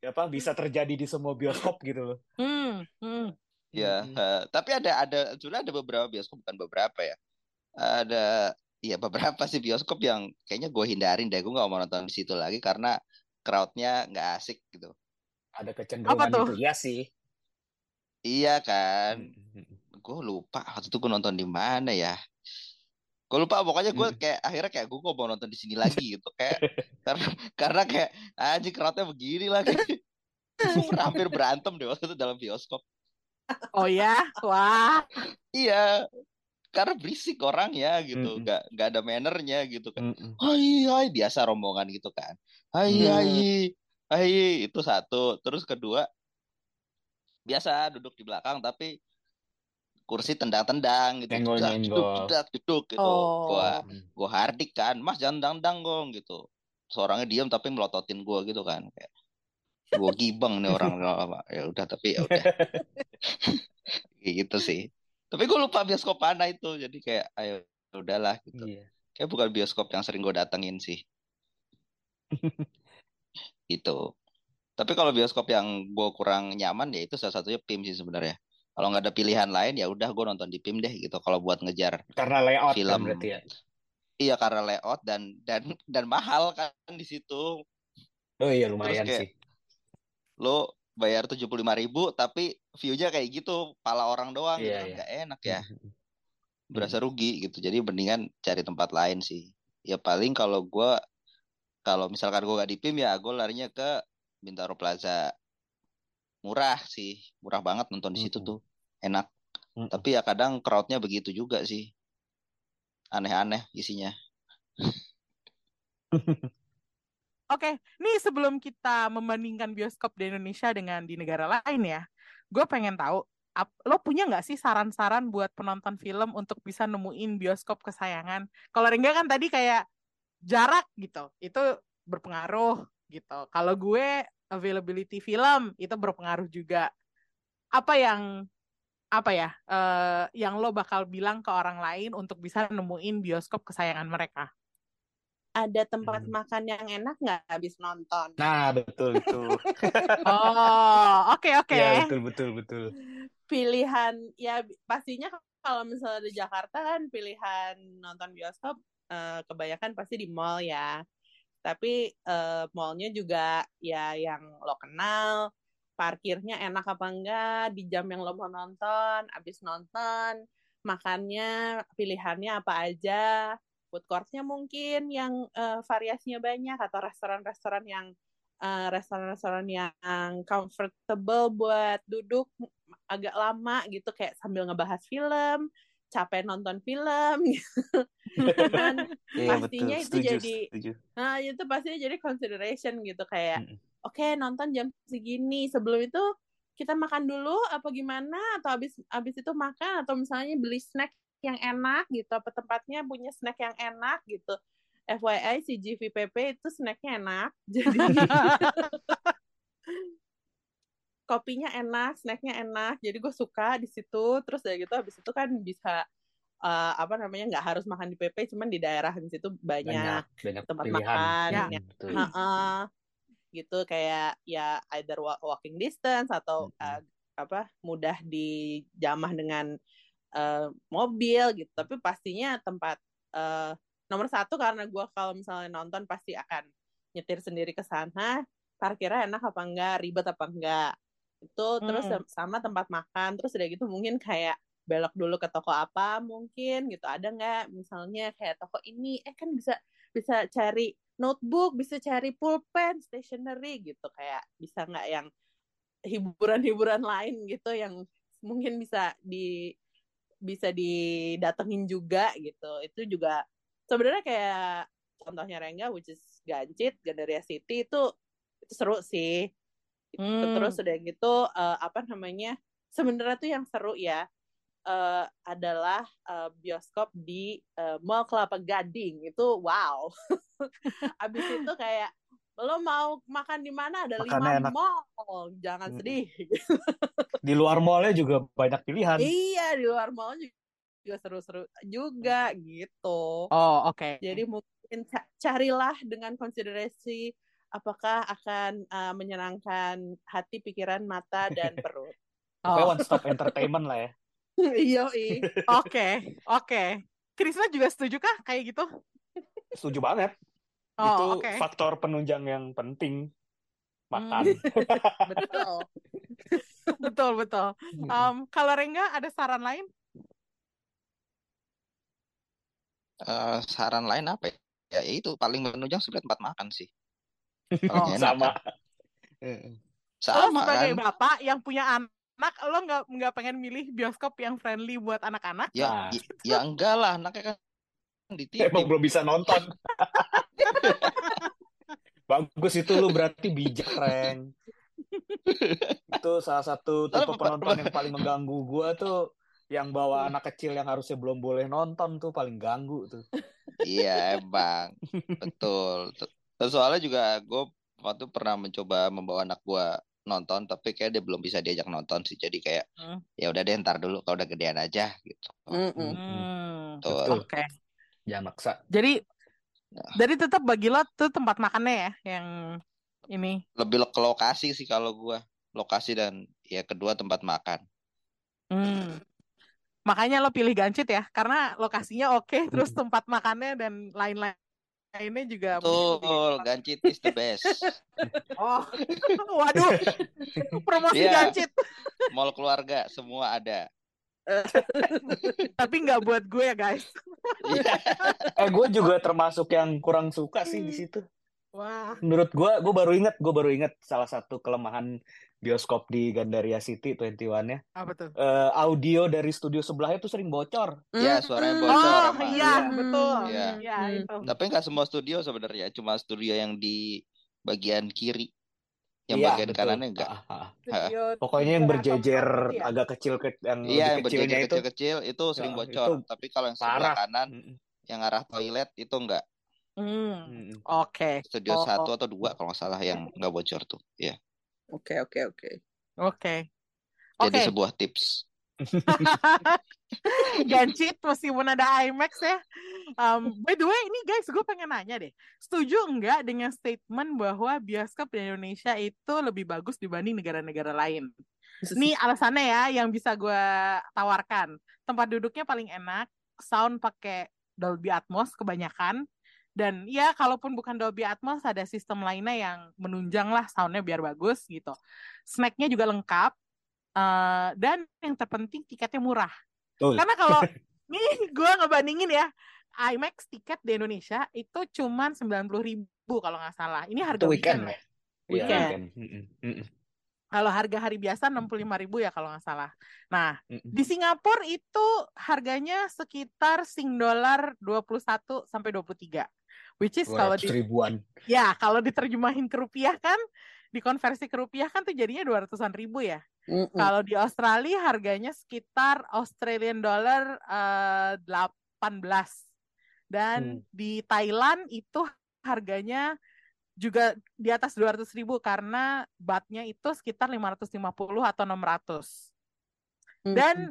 apa bisa terjadi di semua bioskop gitu loh. Hmm, hmm. Ya, Mm-mm. eh, tapi ada ada sebenarnya ada beberapa bioskop bukan beberapa ya. Ada ya beberapa sih bioskop yang kayaknya gue hindarin deh. Gue nggak mau nonton di situ lagi karena crowdnya nggak asik gitu. Ada Apa kecenderungan tuh? itu ya sih. Iya kan. Mm-mm. Gue lupa waktu itu gue nonton di mana ya. Gue lupa pokoknya gue Mm. kayak akhirnya kayak gue kok mau nonton di sini lagi gitu kayak karena karena kayak anjing crowdnya begini lagi. Hampir berantem deh waktu itu dalam bioskop. Oh ya, wah. Iya, karena berisik orang ya gitu, Mm-mm. nggak nggak ada mannernya gitu kan. Mm-mm. Hai hai biasa rombongan gitu kan. Hai Hmm. hai hai itu satu. Terus kedua biasa duduk di belakang tapi kursi tendang-tendang gitu. Nyenggol Jedak, jeduk gitu. Oh. Gua Mm. gua hardik kan, Mas jangan dang-dang gong gitu. Seorangnya diam tapi melototin gua gitu kan kayak gua gibeng nih orang ya udah tapi ya udah gitu sih. Tapi gue lupa bioskop mana itu. Jadi kayak ayo udahlah gitu. Iya. Kayak bukan bioskop yang sering gue datengin sih. Gitu. Tapi kalau bioskop yang gue kurang nyaman ya itu salah satunya PIM sih sebenarnya. Kalau nggak ada pilihan lain ya udah gue nonton di PIM deh gitu. Kalau buat ngejar Karena layout kan film, berarti ya. iya karena layout dan dan dan mahal kan di situ. Oh iya Terus lumayan kayak sih. lo bayar tujuh puluh lima ribu tapi view-nya kayak gitu, pala orang doang gitu kan iya. nggak enak ya. Berasa rugi gitu. Jadi mendingan cari tempat lain sih. Ya paling kalau gua kalau misalkan gua gak di PIM ya gue larinya ke Bintaro Plaza. Murah sih, murah banget nonton di situ tuh. Enak. Mm-mm. Tapi ya kadang crowdnya begitu juga sih. Aneh-aneh isinya. Oke, nih sebelum kita membandingkan bioskop di Indonesia dengan di negara lain ya, gue pengen tahu, ap- lo punya nggak sih saran-saran buat penonton film untuk bisa nemuin bioskop kesayangan? Kalau Rengga kan tadi kayak jarak gitu, itu berpengaruh gitu. Kalau gue availability film itu berpengaruh juga. Apa yang apa ya, eh, yang lo bakal bilang ke orang lain untuk bisa nemuin bioskop kesayangan mereka? Ada tempat Hmm. makan yang enak nggak habis nonton? Nah betul itu. Oh, oke oke. Iya betul betul betul. Pilihan ya pastinya kalau misalnya di Jakarta kan pilihan nonton bioskop eh, kebanyakan pasti di mall ya. Tapi eh, mallnya juga ya yang lo kenal, parkirnya enak apa enggak, di jam yang lo mau nonton, abis nonton, makannya pilihannya apa aja, food courtnya mungkin yang eh, variasinya banyak atau restoran-restoran yang eh, restoran-restoran yang comfortable buat duduk agak lama gitu kayak sambil ngebahas film, capek nonton film gitu. kan Iya Pastinya betul. itu Setuju, jadi- setuju. Nah, itu pastinya jadi consideration gitu kayak Mm-mm. oke nonton jam segini. Sebelum itu kita makan dulu apa gimana atau habis habis itu makan atau misalnya beli snack yang enak gitu apa tempatnya punya snack yang enak gitu. FYI si GVPP itu snacknya enak. Jadi kopinya enak, snacknya enak. Jadi gue suka di situ. Terus dari gitu habis itu kan bisa eh, apa namanya nggak harus makan di PP, cuman di daerah di situ banyak Banyak banyak tempat pilihan. makan Ya. Mm, yang betul. Heeh. gitu kayak ya either wa- walking distance atau Mm-mm. eh, apa mudah dijamah dengan eh, mobil gitu tapi pastinya tempat eh, nomor satu karena gue kalau misalnya nonton pasti akan nyetir sendiri ke sana parkirnya enak apa enggak ribet apa enggak itu terus Hmm. sama tempat makan terus udah gitu mungkin kayak belok dulu ke toko apa mungkin gitu ada nggak misalnya kayak toko ini eh kan bisa bisa cari notebook bisa cari pulpen stationery gitu kayak bisa nggak yang hiburan-hiburan lain gitu yang mungkin bisa di bisa didatengin juga gitu itu juga sebenarnya kayak contohnya Rengga which is Gancit Gandaria City itu itu seru sih. Hmm. terus udah gitu eh, apa namanya sebenarnya tuh yang seru ya eh, adalah eh, bioskop di eh, Mall Kelapa Gading itu wow abis itu kayak lo mau makan di mana ada Makannya lima enak. mall jangan Mm. sedih Di luar mallnya juga banyak pilihan. iya di luar mall juga seru-seru juga gitu Oh, oke. jadi mungkin ca- carilah dengan konsiderasi apakah akan uh, menyenangkan hati pikiran mata dan perut Pokoknya Oh, one stop entertainment lah ya. iya oke, oke. Krisna juga setuju kah kayak gitu? Setuju banget. Itu Oh, oke. faktor penunjang yang penting. Makan. Hmm, betul betul, betul. Um, kalau Rengga ada saran lain? Eh, saran lain apa ya? Ya itu paling menunjang sebenarnya tempat makan sih. Oh, Sama. kan. Heeh. Lo Sama sebagai kan. bapak yang punya anak, lo nggak nggak pengen milih bioskop yang friendly buat anak-anak? Ya, Nah, ya, ya enggak lah, anaknya kan emang dititip. belum bisa nonton. Bagus itu lu berarti bijak, Reng. Itu salah satu tipe penonton yang paling mengganggu gua tuh yang bawa anak kecil yang harusnya belum boleh nonton tuh paling ganggu tuh. Iya emang betul. Terus soalnya juga gue waktu pernah mencoba membawa anak gue nonton, tapi kayak dia belum bisa diajak nonton sih. Jadi kayak Hmm. ya udah deh ntar dulu kalau udah gedean aja gitu. Hmm, Betul. oke. Jangan maksa. Jadi, Nah. jadi tetap bagi lo tuh tempat makannya ya yang ini. Lebih ke lokasi sih kalau gue, lokasi dan ya kedua tempat makan. Hmm. Makanya lo pilih Gancit ya, karena lokasinya oke, terus Hmm. tempat makannya dan lain-lainnya juga Betul. Gancit is the best. Oh, waduh, promosi Iya. Gancit, Mall keluarga semua ada. tapi nggak buat gue ya guys. Iya. Eh, gue juga termasuk yang kurang suka sih di situ. Wah, Menurut gue, gue baru inget, gue baru inget salah satu kelemahan bioskop di Gandaria City 21-nya. apa tuh? Eh, audio dari studio sebelahnya tuh sering bocor. Ya, suaranya Mm-mm. bocor Oh emang. iya, Hmm. betul. Iya. Iya Hmm. itu. Tapi nggak semua studio sebenarnya, cuma studio yang di bagian kiri. Yang Iya, bagian betul. kanannya enggak. Ah, ah, ah. Studio Pokoknya yang berjejer ya? agak kecil ke yang Iya, lebih yang berjejer itu kecil-kecil itu sering ya, bocor. itu Tapi kalau yang sebelah parah. kanan, yang arah toilet itu enggak. Hmm, oke. Studio Oh, satu oh. atau dua kalau nggak salah yang nggak bocor tuh. Ya, oke oke oke Oke. jadi Oke. sebuah tips. Gancit meskipun ada IMAX ya. Um, by the way, ini guys, gue pengen nanya deh. Setuju enggak dengan statement bahwa bioskop di Indonesia itu lebih bagus dibanding negara-negara lain? Ini alasannya ya yang bisa gue tawarkan. Tempat duduknya paling enak, sound pakai Dolby Atmos kebanyakan. Dan ya kalaupun bukan Dolby Atmos ada sistem lainnya yang menunjang lah soundnya biar bagus gitu. Snacknya juga lengkap. Eh, dan yang terpenting tiketnya murah. Betul. Karena kalau nih gue ngebandingin ya, IMAX tiket di Indonesia itu cuman 90.000 ribu kalau nggak salah. Ini harga Itu weekend weekend ya? Iya, Weekend. Mm-mm. Kalau harga hari biasa 65.000 ribu ya kalau nggak salah. Nah, Mm-mm. di Singapura itu harganya sekitar sing dolar 21 sampai 23. Which is kalau 200 di ribuan. ya kalau diterjemahin ke rupiah kan dikonversi ke rupiah kan tuh jadinya 200-an ribu ya. Mm-mm. Kalau di Australia harganya sekitar Australian dollar eh, 18. Dan Hmm. di Thailand itu harganya juga di atas 200 ribu karena batnya itu sekitar 550 atau 600. Dan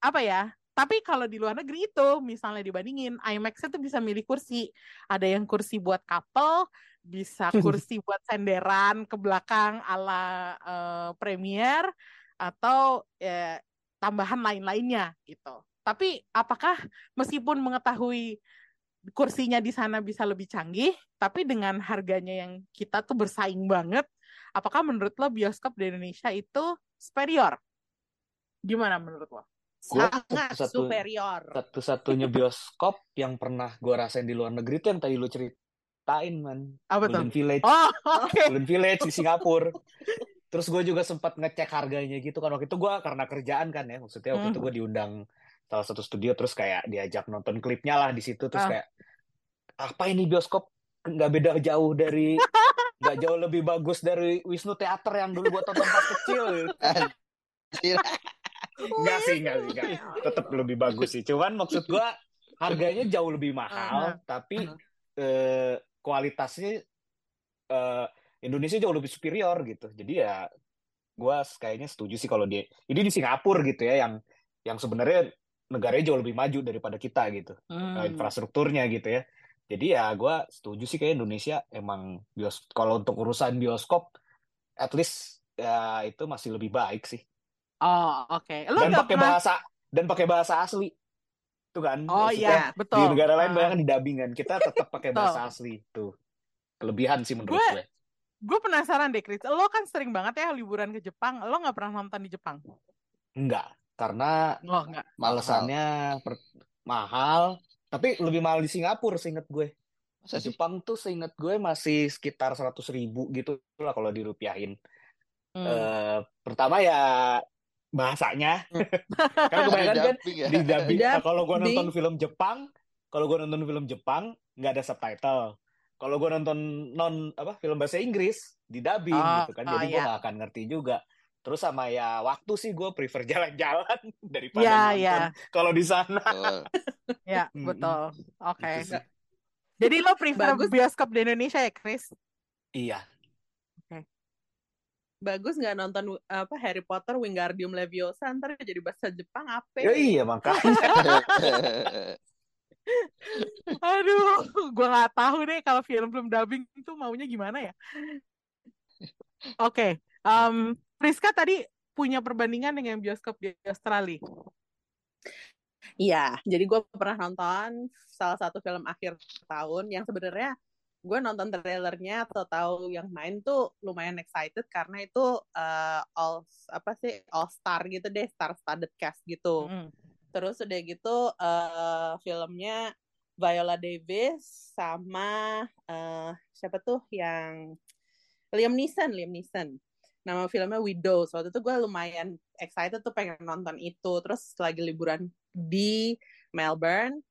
apa ya? Tapi kalau di luar negeri itu misalnya dibandingin IMAX itu bisa milih kursi. Ada yang kursi buat couple, bisa kursi buat senderan ke belakang ala eh, premier atau ya, tambahan lain-lainnya gitu. Tapi apakah meskipun mengetahui kursinya di sana bisa lebih canggih, tapi dengan harganya yang kita tuh bersaing banget, apakah menurut lo bioskop di Indonesia itu superior? Gimana menurut lo? Gua sangat satu- superior Satu-satunya bioskop yang pernah gue rasain di luar negeri itu yang tadi lu ceritain, man. Apa tuh? Golden Village. Oh, oke. Golden Village di Singapura. Terus gue juga sempat ngecek harganya gitu kan. Waktu itu gue karena kerjaan kan ya. Maksudnya waktu Hmm. itu gue diundang salah satu studio terus kayak diajak nonton klipnya lah di situ. Terus Ah. kayak apa ini bioskop nggak beda jauh dari nggak jauh lebih bagus dari Wisnu Theater yang dulu gue tonton pas kecil. Enggak sih, enggak sih, enggak. Tetap lebih bagus sih. Cuman maksud gua harganya jauh lebih mahal, tapi eh, kualitasnya eh, Indonesia jauh lebih superior gitu. Jadi ya gue kayaknya setuju sih kalau dia ini di Singapura gitu ya yang yang sebenarnya negaranya jauh lebih maju daripada kita gitu eh, Hmm. infrastrukturnya gitu ya. Jadi ya gue setuju sih kayak Indonesia emang bios kalau untuk urusan bioskop at least ya itu masih lebih baik sih. Oh, oke. Lo Dan pakai pernah bahasa dan pakai bahasa asli. Itu kan Oh iya, betul. di negara lain Ah. banyak di dubbingan kita tetap pakai bahasa asli itu kelebihan sih menurut Gue- gue. Gue penasaran deh, Chris. Lo kan sering banget ya liburan ke Jepang. Lo nggak pernah nonton di Jepang? Enggak, karena Oh, nggak. alasannya per- mahal, tapi lebih mahal di Singapura seingat gue. Masa? Jepang tuh seingat gue masih sekitar 100 ribu gitu lah kalau dirupiahin. Hmm. Eh, pertama ya bahasanya, karena kebanyakan kan Dubbing ya? di dubbing. Nah, kalau gue nonton film Jepang, kalau gue nonton film Jepang nggak ada subtitle. Kalau gue nonton non apa film bahasa Inggris di dubbing Oh, gitu kan, oh, jadi gue iya. nggak akan ngerti juga. Terus sama ya waktu sih gue prefer jalan-jalan daripada Iya, nonton iya. kalau di sana. Ya, betul. Oke. Gitu sih. Jadi lo prefer Bagus. bioskop di Indonesia ya, Chris? Iya. Bagus nggak nonton apa Harry Potter Wingardium Leviosa ntar jadi bahasa Jepang apa? Ya, iya makanya. Aduh, gua nggak tahu deh kalau film-film dubbing itu maunya gimana ya. Oke, em, Priska tadi punya perbandingan dengan bioskop di Australia. Iya, jadi gue pernah nonton salah satu film akhir tahun yang sebenarnya gue nonton trailernya atau tahu yang main tuh lumayan excited karena itu eh, all apa sih all star gitu deh, star studded cast gitu. Mm. Terus udah gitu eh, filmnya Viola Davis sama eh, siapa tuh yang Liam Neeson, Liam Neeson. Nama filmnya Widows. Waktu itu gue lumayan excited tuh pengen nonton itu. Terus lagi liburan di Melbourne.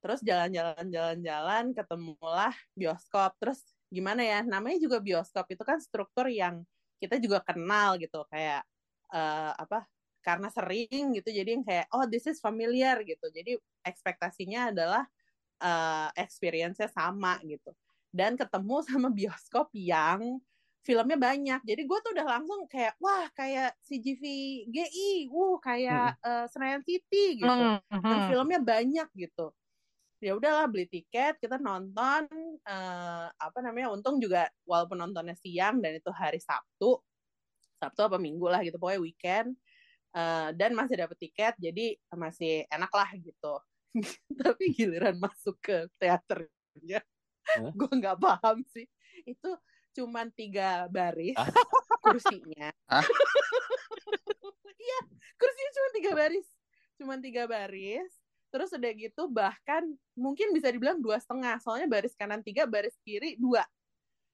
Terus jalan-jalan jalan-jalan ketemulah bioskop. Terus gimana ya? Namanya juga bioskop itu kan struktur yang kita juga kenal gitu kayak eh, apa? Karena sering gitu jadi yang kayak oh this is familiar gitu. Jadi ekspektasinya adalah eh, experience-nya sama gitu. Dan ketemu sama bioskop yang filmnya banyak. Jadi gue tuh udah langsung kayak wah kayak CGV GI, wuh kayak eh, Senayan City gitu. Mm, Dan mm. filmnya banyak gitu. Ya udahlah beli tiket, kita nonton eh, apa namanya? Untung juga walaupun nontonnya siang dan itu hari Sabtu. Sabtu apa Minggu lah gitu, pokoknya weekend. Eh, dan masih dapet tiket, jadi masih enak lah gitu. Tapi giliran masuk ke teaternya, gue nggak paham sih. Itu cuman tiga baris kursinya. Iya, kursinya cuma tiga baris, cuma tiga baris. Terus udah gitu bahkan mungkin bisa dibilang dua setengah, soalnya baris kanan tiga, baris kiri dua.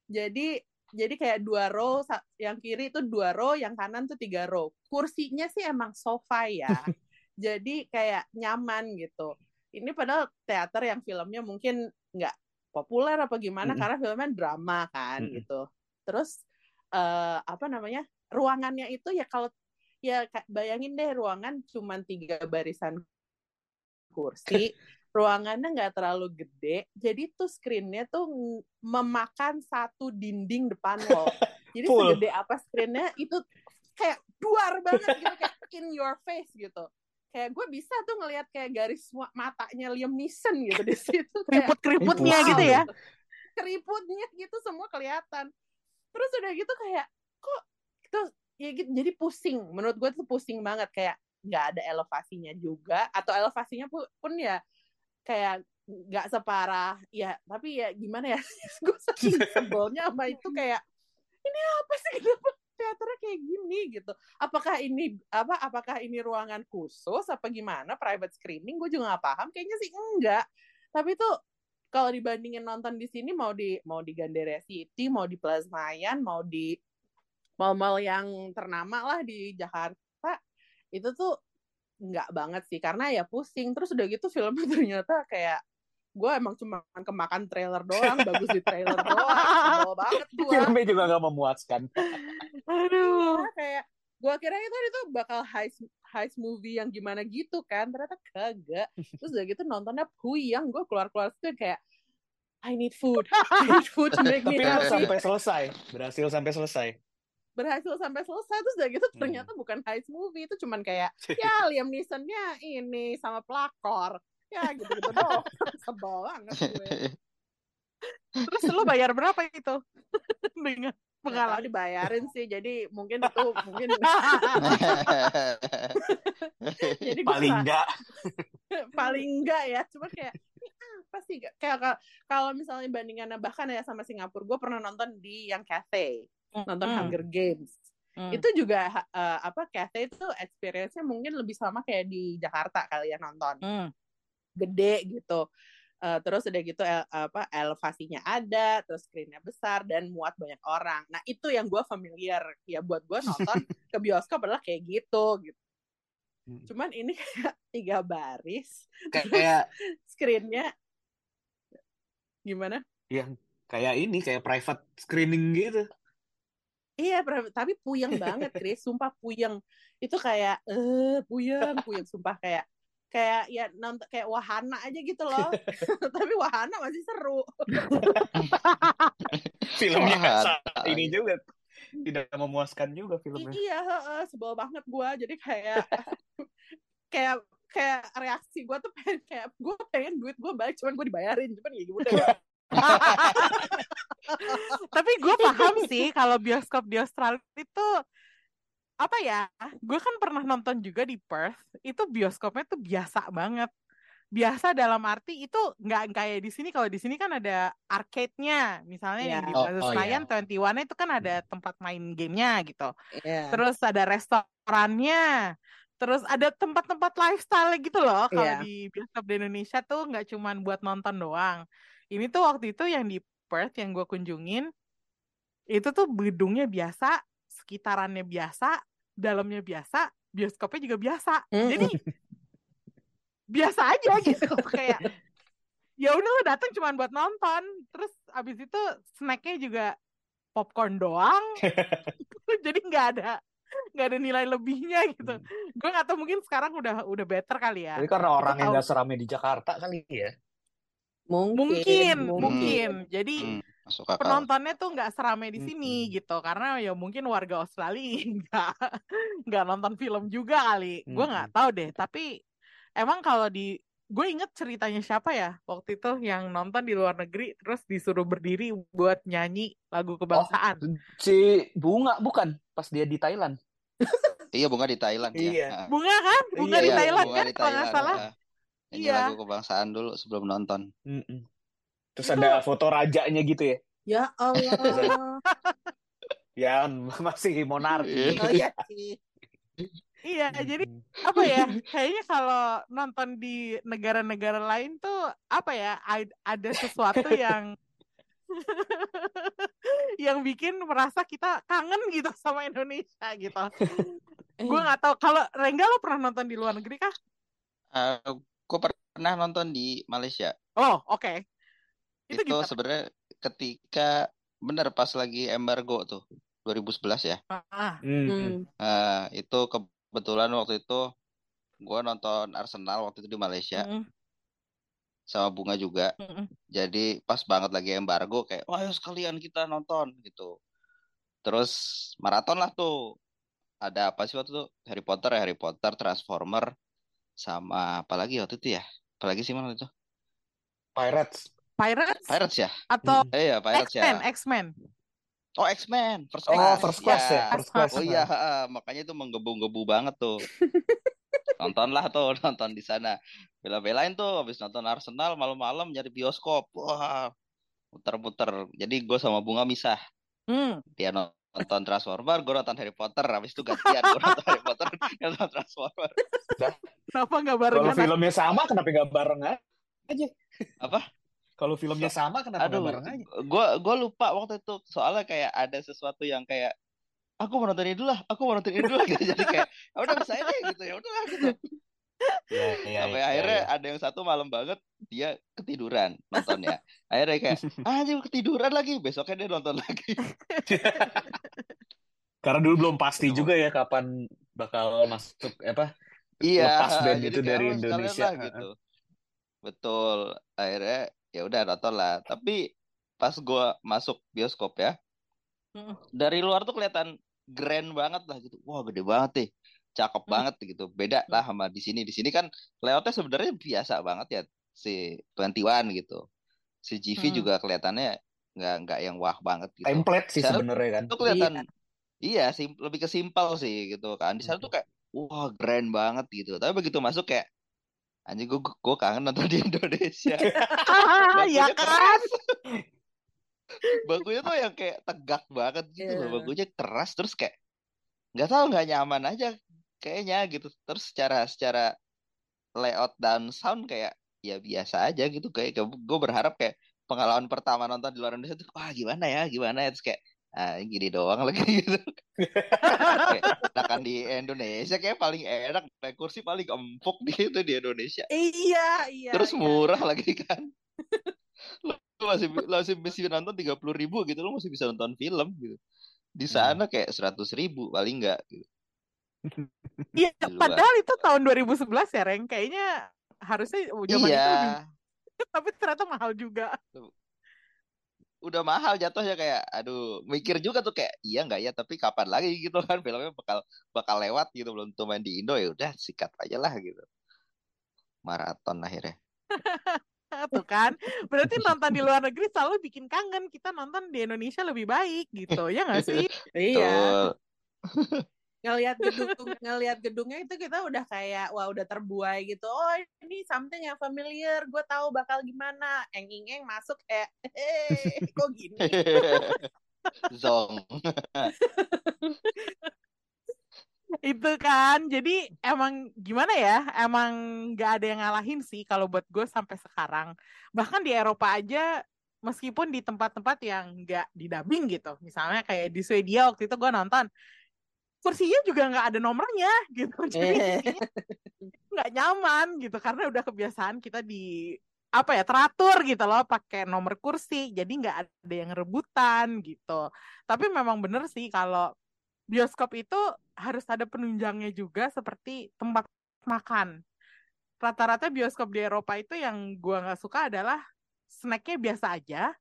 Jadi jadi kayak dua row, yang kiri itu dua row, yang kanan tuh tiga row. Kursinya sih emang sofa ya, jadi kayak nyaman gitu. Ini padahal teater yang filmnya mungkin nggak populer apa gimana Mm-mm. karena filmnya drama kan Mm-mm. gitu. Terus eh, apa namanya ruangannya itu ya kalau ya bayangin deh ruangan cuman tiga barisan kursi ruangannya nggak terlalu gede jadi tuh screennya tuh memakan satu dinding depan lo jadi Full. segede apa screennya itu kayak duar banget gitu kayak in your face gitu kayak gue bisa tuh ngelihat kayak garis matanya Liam Neeson gitu di situ kayak Keriput-keriputnya Wow. gitu ya. keriputnya gitu semua kelihatan terus udah gitu kayak kok itu ya gitu jadi pusing menurut gue tuh pusing banget kayak nggak ada elevasinya juga atau elevasinya pun, pun ya kayak nggak separah ya tapi ya gimana ya gue saking sebelnya sama itu kayak ini apa sih? Kenapa teaternya kayak gini? gitu. Apakah ini apa apakah ini ruangan khusus apa gimana? Private screening? Gue juga nggak paham. Kayaknya sih enggak. Tapi tuh kalau dibandingin nonton di sini mau di mau di Gandaria City mau di Plaza Senayan mau di mall-mall yang ternama lah di Jakarta itu tuh nggak banget sih karena ya pusing terus udah gitu filmnya ternyata kayak gue emang cuma kemakan trailer doang bagus di trailer doang sebel banget gue Filmnya juga nggak memuaskan. Aduh. kayak gue kira itu itu bakal heist heist movie yang gimana gitu kan ternyata kagak terus udah gitu nontonnya puyeng gue keluar keluar situ kayak I need food. I need food to make me Tapi happy. sampai selesai. Berhasil sampai selesai. Berhasil sampai selesai terus udah gitu Hmm. ternyata bukan heist movie itu cuman kayak ya Liam Neeson-nya ini sama pelakor. Ya gitu-gitu doang. Sebel banget gue. Terus lu bayar berapa itu? Dengan pengalaman. dibayarin sih jadi mungkin itu mungkin jadi Paling nggak- enggak. paling enggak ya cuma kayak apa sih kayak kalau- kalau misalnya bandingannya bahkan ya sama Singapura gue pernah nonton di yang cafe nonton Hmm. Hunger Games Hmm. itu juga eh, apa cafe itu experience-nya mungkin lebih sama kayak di Jakarta kali ya nonton Hmm. gede gitu Eh, terus udah gitu el- apa elevasinya ada terus screen-nya besar dan muat banyak orang nah itu yang gue familiar ya buat gue nonton ke bioskop adalah kayak gitu gitu Hmm. cuman ini kayak tiga baris Kayak screen-nya gimana yang kayak ini kayak private screening gitu. Iya, tapi puyeng banget, Chris. Sumpah puyeng. Itu kayak eh puyeng, puyeng sumpah kayak kayak ya nonton kayak wahana aja gitu loh. tapi wahana masih seru. Filmnya saat ini juga tidak memuaskan juga filmnya. iya, heeh, sebel banget gua. Jadi kayak kayak kayak reaksi gua tuh pengen kayak gua pengen duit gua balik cuman gua dibayarin cuman ya udah Tapi gue paham sih kalau bioskop di Australia itu apa ya? Gue kan pernah nonton juga di Perth. Itu bioskopnya tuh biasa banget. Biasa dalam arti itu nggak kayak di sini. Kalau di sini kan ada arcade-nya, misalnya Iya. yang di Oh, Plaza oh, Senayan, iya. 21 itu kan ada tempat main gamenya gitu. Iya. Terus ada restorannya. Terus ada tempat-tempat lifestyle gitu loh. Kalau Iya. di bioskop di Indonesia tuh nggak cuman buat nonton doang. Ini tuh waktu itu yang di Perth yang gue kunjungin, itu tuh gedungnya biasa, sekitarannya biasa, dalamnya biasa, bioskopnya juga biasa. Mm-mm. Jadi biasa aja gitu kayak ya udah lo datang cuman buat nonton terus abis itu snacknya juga popcorn doang jadi nggak ada nggak ada nilai lebihnya gitu gue nggak tahu mungkin sekarang udah udah better kali ya Tapi karena orang yang nggak seramai di Jakarta kali ya. Mungkin, mungkin mungkin jadi Hmm, masuk akal. penontonnya tuh nggak seramai di sini gitu karena ya mungkin warga Australia nggak nggak nonton film juga kali gue nggak tahu deh tapi emang kalau di gue inget ceritanya siapa ya waktu itu yang nonton di luar negeri terus disuruh berdiri buat nyanyi lagu kebangsaan Si Bunga bukan pas dia di Thailand. Iya bunga di Thailand ya. Iya. Ah. bunga kan bunga Iya, di iya, Thailand bunga kan di kalau nggak salah ah. Nyanyi Iya. lagu kebangsaan dulu sebelum nonton. Mm-mm. Terus Itu- ada foto rajanya gitu ya. Ya Allah. Ya masih monarki. oh iya iya jadi Mm. apa ya kayaknya kalau nonton di negara-negara lain tuh apa ya ad- ada sesuatu yang yang bikin merasa kita kangen gitu sama Indonesia gitu. Gue nggak tahu kalau Rengga lo pernah nonton di luar negeri kah? Eh, gue pernah nonton di Malaysia. Oh oke. Itu Itu gimana? sebenarnya ketika bener pas lagi embargo tuh 2011 ya. Ah, Mm-mm. Hmm. Eh, itu kebetulan waktu itu gue nonton Arsenal waktu itu di Malaysia mm, sama Bunga juga. mm, mm. Jadi pas banget lagi embargo kayak, wah ayo sekalian kita nonton gitu. Terus maraton lah tuh. Ada apa sih waktu itu? Harry Potter ya, Harry Potter, Transformer, sama apa lagi waktu itu ya? Apalagi sih mana itu? Pirates. Pirates Pirates ya? atau Eh ya, Pirates X-Men? ya. X-Men. Oh, X-Men, First Oh, Class. first class ya, Ya. first class. Oh iya, makanya itu menggebu-gebu banget tuh. Nontonlah tuh, nonton di sana. Bela-belain tuh, habis nonton Arsenal malam-malam nyari bioskop. Wah, muter-muter. Jadi gue sama Bunga misah. Hmm. Dia nonton Transformer, gue nonton Harry Potter. Habis itu gantian, gue nonton Harry Potter, nonton Transformer. Kenapa nggak Kalau barengan? filmnya sama kenapa nggak bareng aja? Apa? Kalau filmnya sama kenapa nggak bareng aja? gue gue lupa waktu itu soalnya kayak ada sesuatu yang kayak aku mau nonton ini dulu lah, aku mau nonton ini dulu lah gitu. Jadi kayak "Ya udah bisa deh gitu ya udah gitu. Iya, iya, Sampai iya, akhirnya iya. ada yang satu malam banget dia ketiduran nontonnya. Akhirnya kayak ah dia ketiduran lagi, besoknya dia nonton lagi. Karena dulu belum pasti juga ya kapan bakal masuk apa Iya, lepas band itu dari "Oh, sekalian Indonesia. lah," gitu. Betul. Akhirnya ya udah nonton lah. Tapi pas gua masuk bioskop ya, dari luar tuh kelihatan grand banget lah gitu. Wah, gede banget nih. Cakep Hmm. banget gitu. Beda lah sama di sini. Di sini kan layoutnya sebenarnya biasa banget ya si 21 gitu. Si GV Hmm. juga kelihatannya nggak nggak yang wah banget gitu. Template sih sebenarnya kan. tuh kelihatan iya sim- lebih ke simpel sih gitu kan. Di sana tuh kayak wah grand banget gitu. Tapi begitu masuk kayak anjing gue gue kangen nonton di Indonesia. ya kan? keras. Bangkunya tuh yang kayak tegak banget gitu loh. Iya. Bangkunya keras terus kayak nggak tahu nggak nyaman aja kayaknya gitu. Terus secara secara layout dan sound kayak ya biasa aja gitu kayak gue berharap kayak pengalaman pertama nonton di luar Indonesia tuh wah gimana ya gimana ya terus kayak ah gini doang lagi gitu kayak makan di Indonesia kayak paling enak naik kursi paling empuk gitu di Indonesia Iya, iya. terus iya. murah lagi kan lu masih lu masih bisa nonton tiga puluh ribu gitu lu masih bisa nonton film gitu di sana kayak seratus ribu paling enggak gitu. Iya, padahal itu tahun 2011 ya, Reng. Kayaknya harusnya zaman itu lebih, iya tapi ternyata mahal juga. udah mahal jatuhnya kayak aduh mikir juga tuh kayak iya nggak ya tapi kapan lagi gitu kan filmnya bakal bakal lewat gitu belum tuh main di Indo ya udah sikat aja lah gitu maraton akhirnya Tuh kan. Berarti nonton di luar negeri selalu bikin kangen. Kita nonton di Indonesia lebih baik gitu. Ya nggak sih? Iya. Ngelihat gedung, ngelihat gedungnya itu kita udah kayak wah udah terbuai gitu. Oh, ini something yang familiar. Gue tahu bakal gimana. Eng ing eng masuk kayak eh kok gini. Zong Itu kan. Jadi emang gimana ya? Emang nggak ada yang ngalahin sih kalau buat gue sampai sekarang. Bahkan di Eropa aja meskipun di tempat-tempat yang nggak didubbing gitu. Misalnya kayak di Swedia waktu itu gue nonton kursinya juga nggak ada nomornya gitu. Jadi Eh. nggak nyaman gitu. Karena udah kebiasaan kita di apa ya teratur gitu loh pakai nomor kursi. Jadi nggak ada yang rebutan gitu. Tapi memang bener sih kalau bioskop itu harus ada penunjangnya juga seperti tempat makan. Rata-rata bioskop di Eropa itu yang gua nggak suka adalah snacknya biasa aja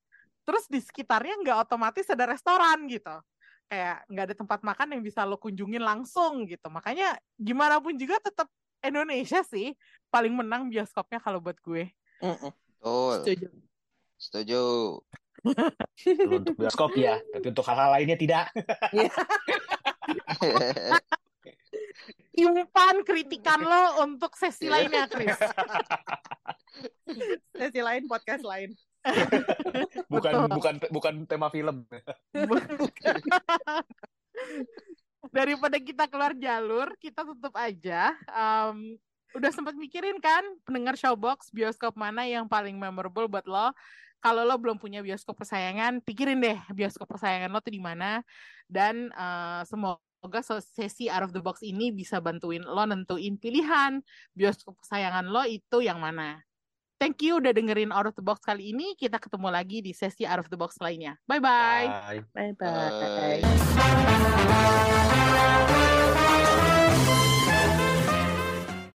terus di sekitarnya nggak otomatis ada restoran gitu kayak nggak ada tempat makan yang bisa lo kunjungin langsung gitu makanya gimana pun juga tetap Indonesia sih paling menang bioskopnya kalau buat gue Mm-mm. betul Setuju. setuju untuk bioskop ya, tapi untuk hal-hal lainnya tidak. Simpan kritikan lo untuk sesi lainnya, Chris. Sesi lain podcast lain. Bukan Betul. bukan bukan tema film. Daripada kita keluar jalur, kita tutup aja. Em, udah sempat mikirin kan, pendengar Showbox, bioskop mana yang paling memorable buat lo? Kalau lo belum punya bioskop kesayangan, pikirin deh bioskop kesayangan lo tuh di mana. Dan eh, semoga sesi Out of the Box ini bisa bantuin lo nentuin pilihan bioskop kesayangan lo itu yang mana. Thank you udah dengerin Out of the Box kali ini. Kita ketemu lagi di sesi Out of the Box lainnya. Bye-bye. Bye. Bye Bye. bye.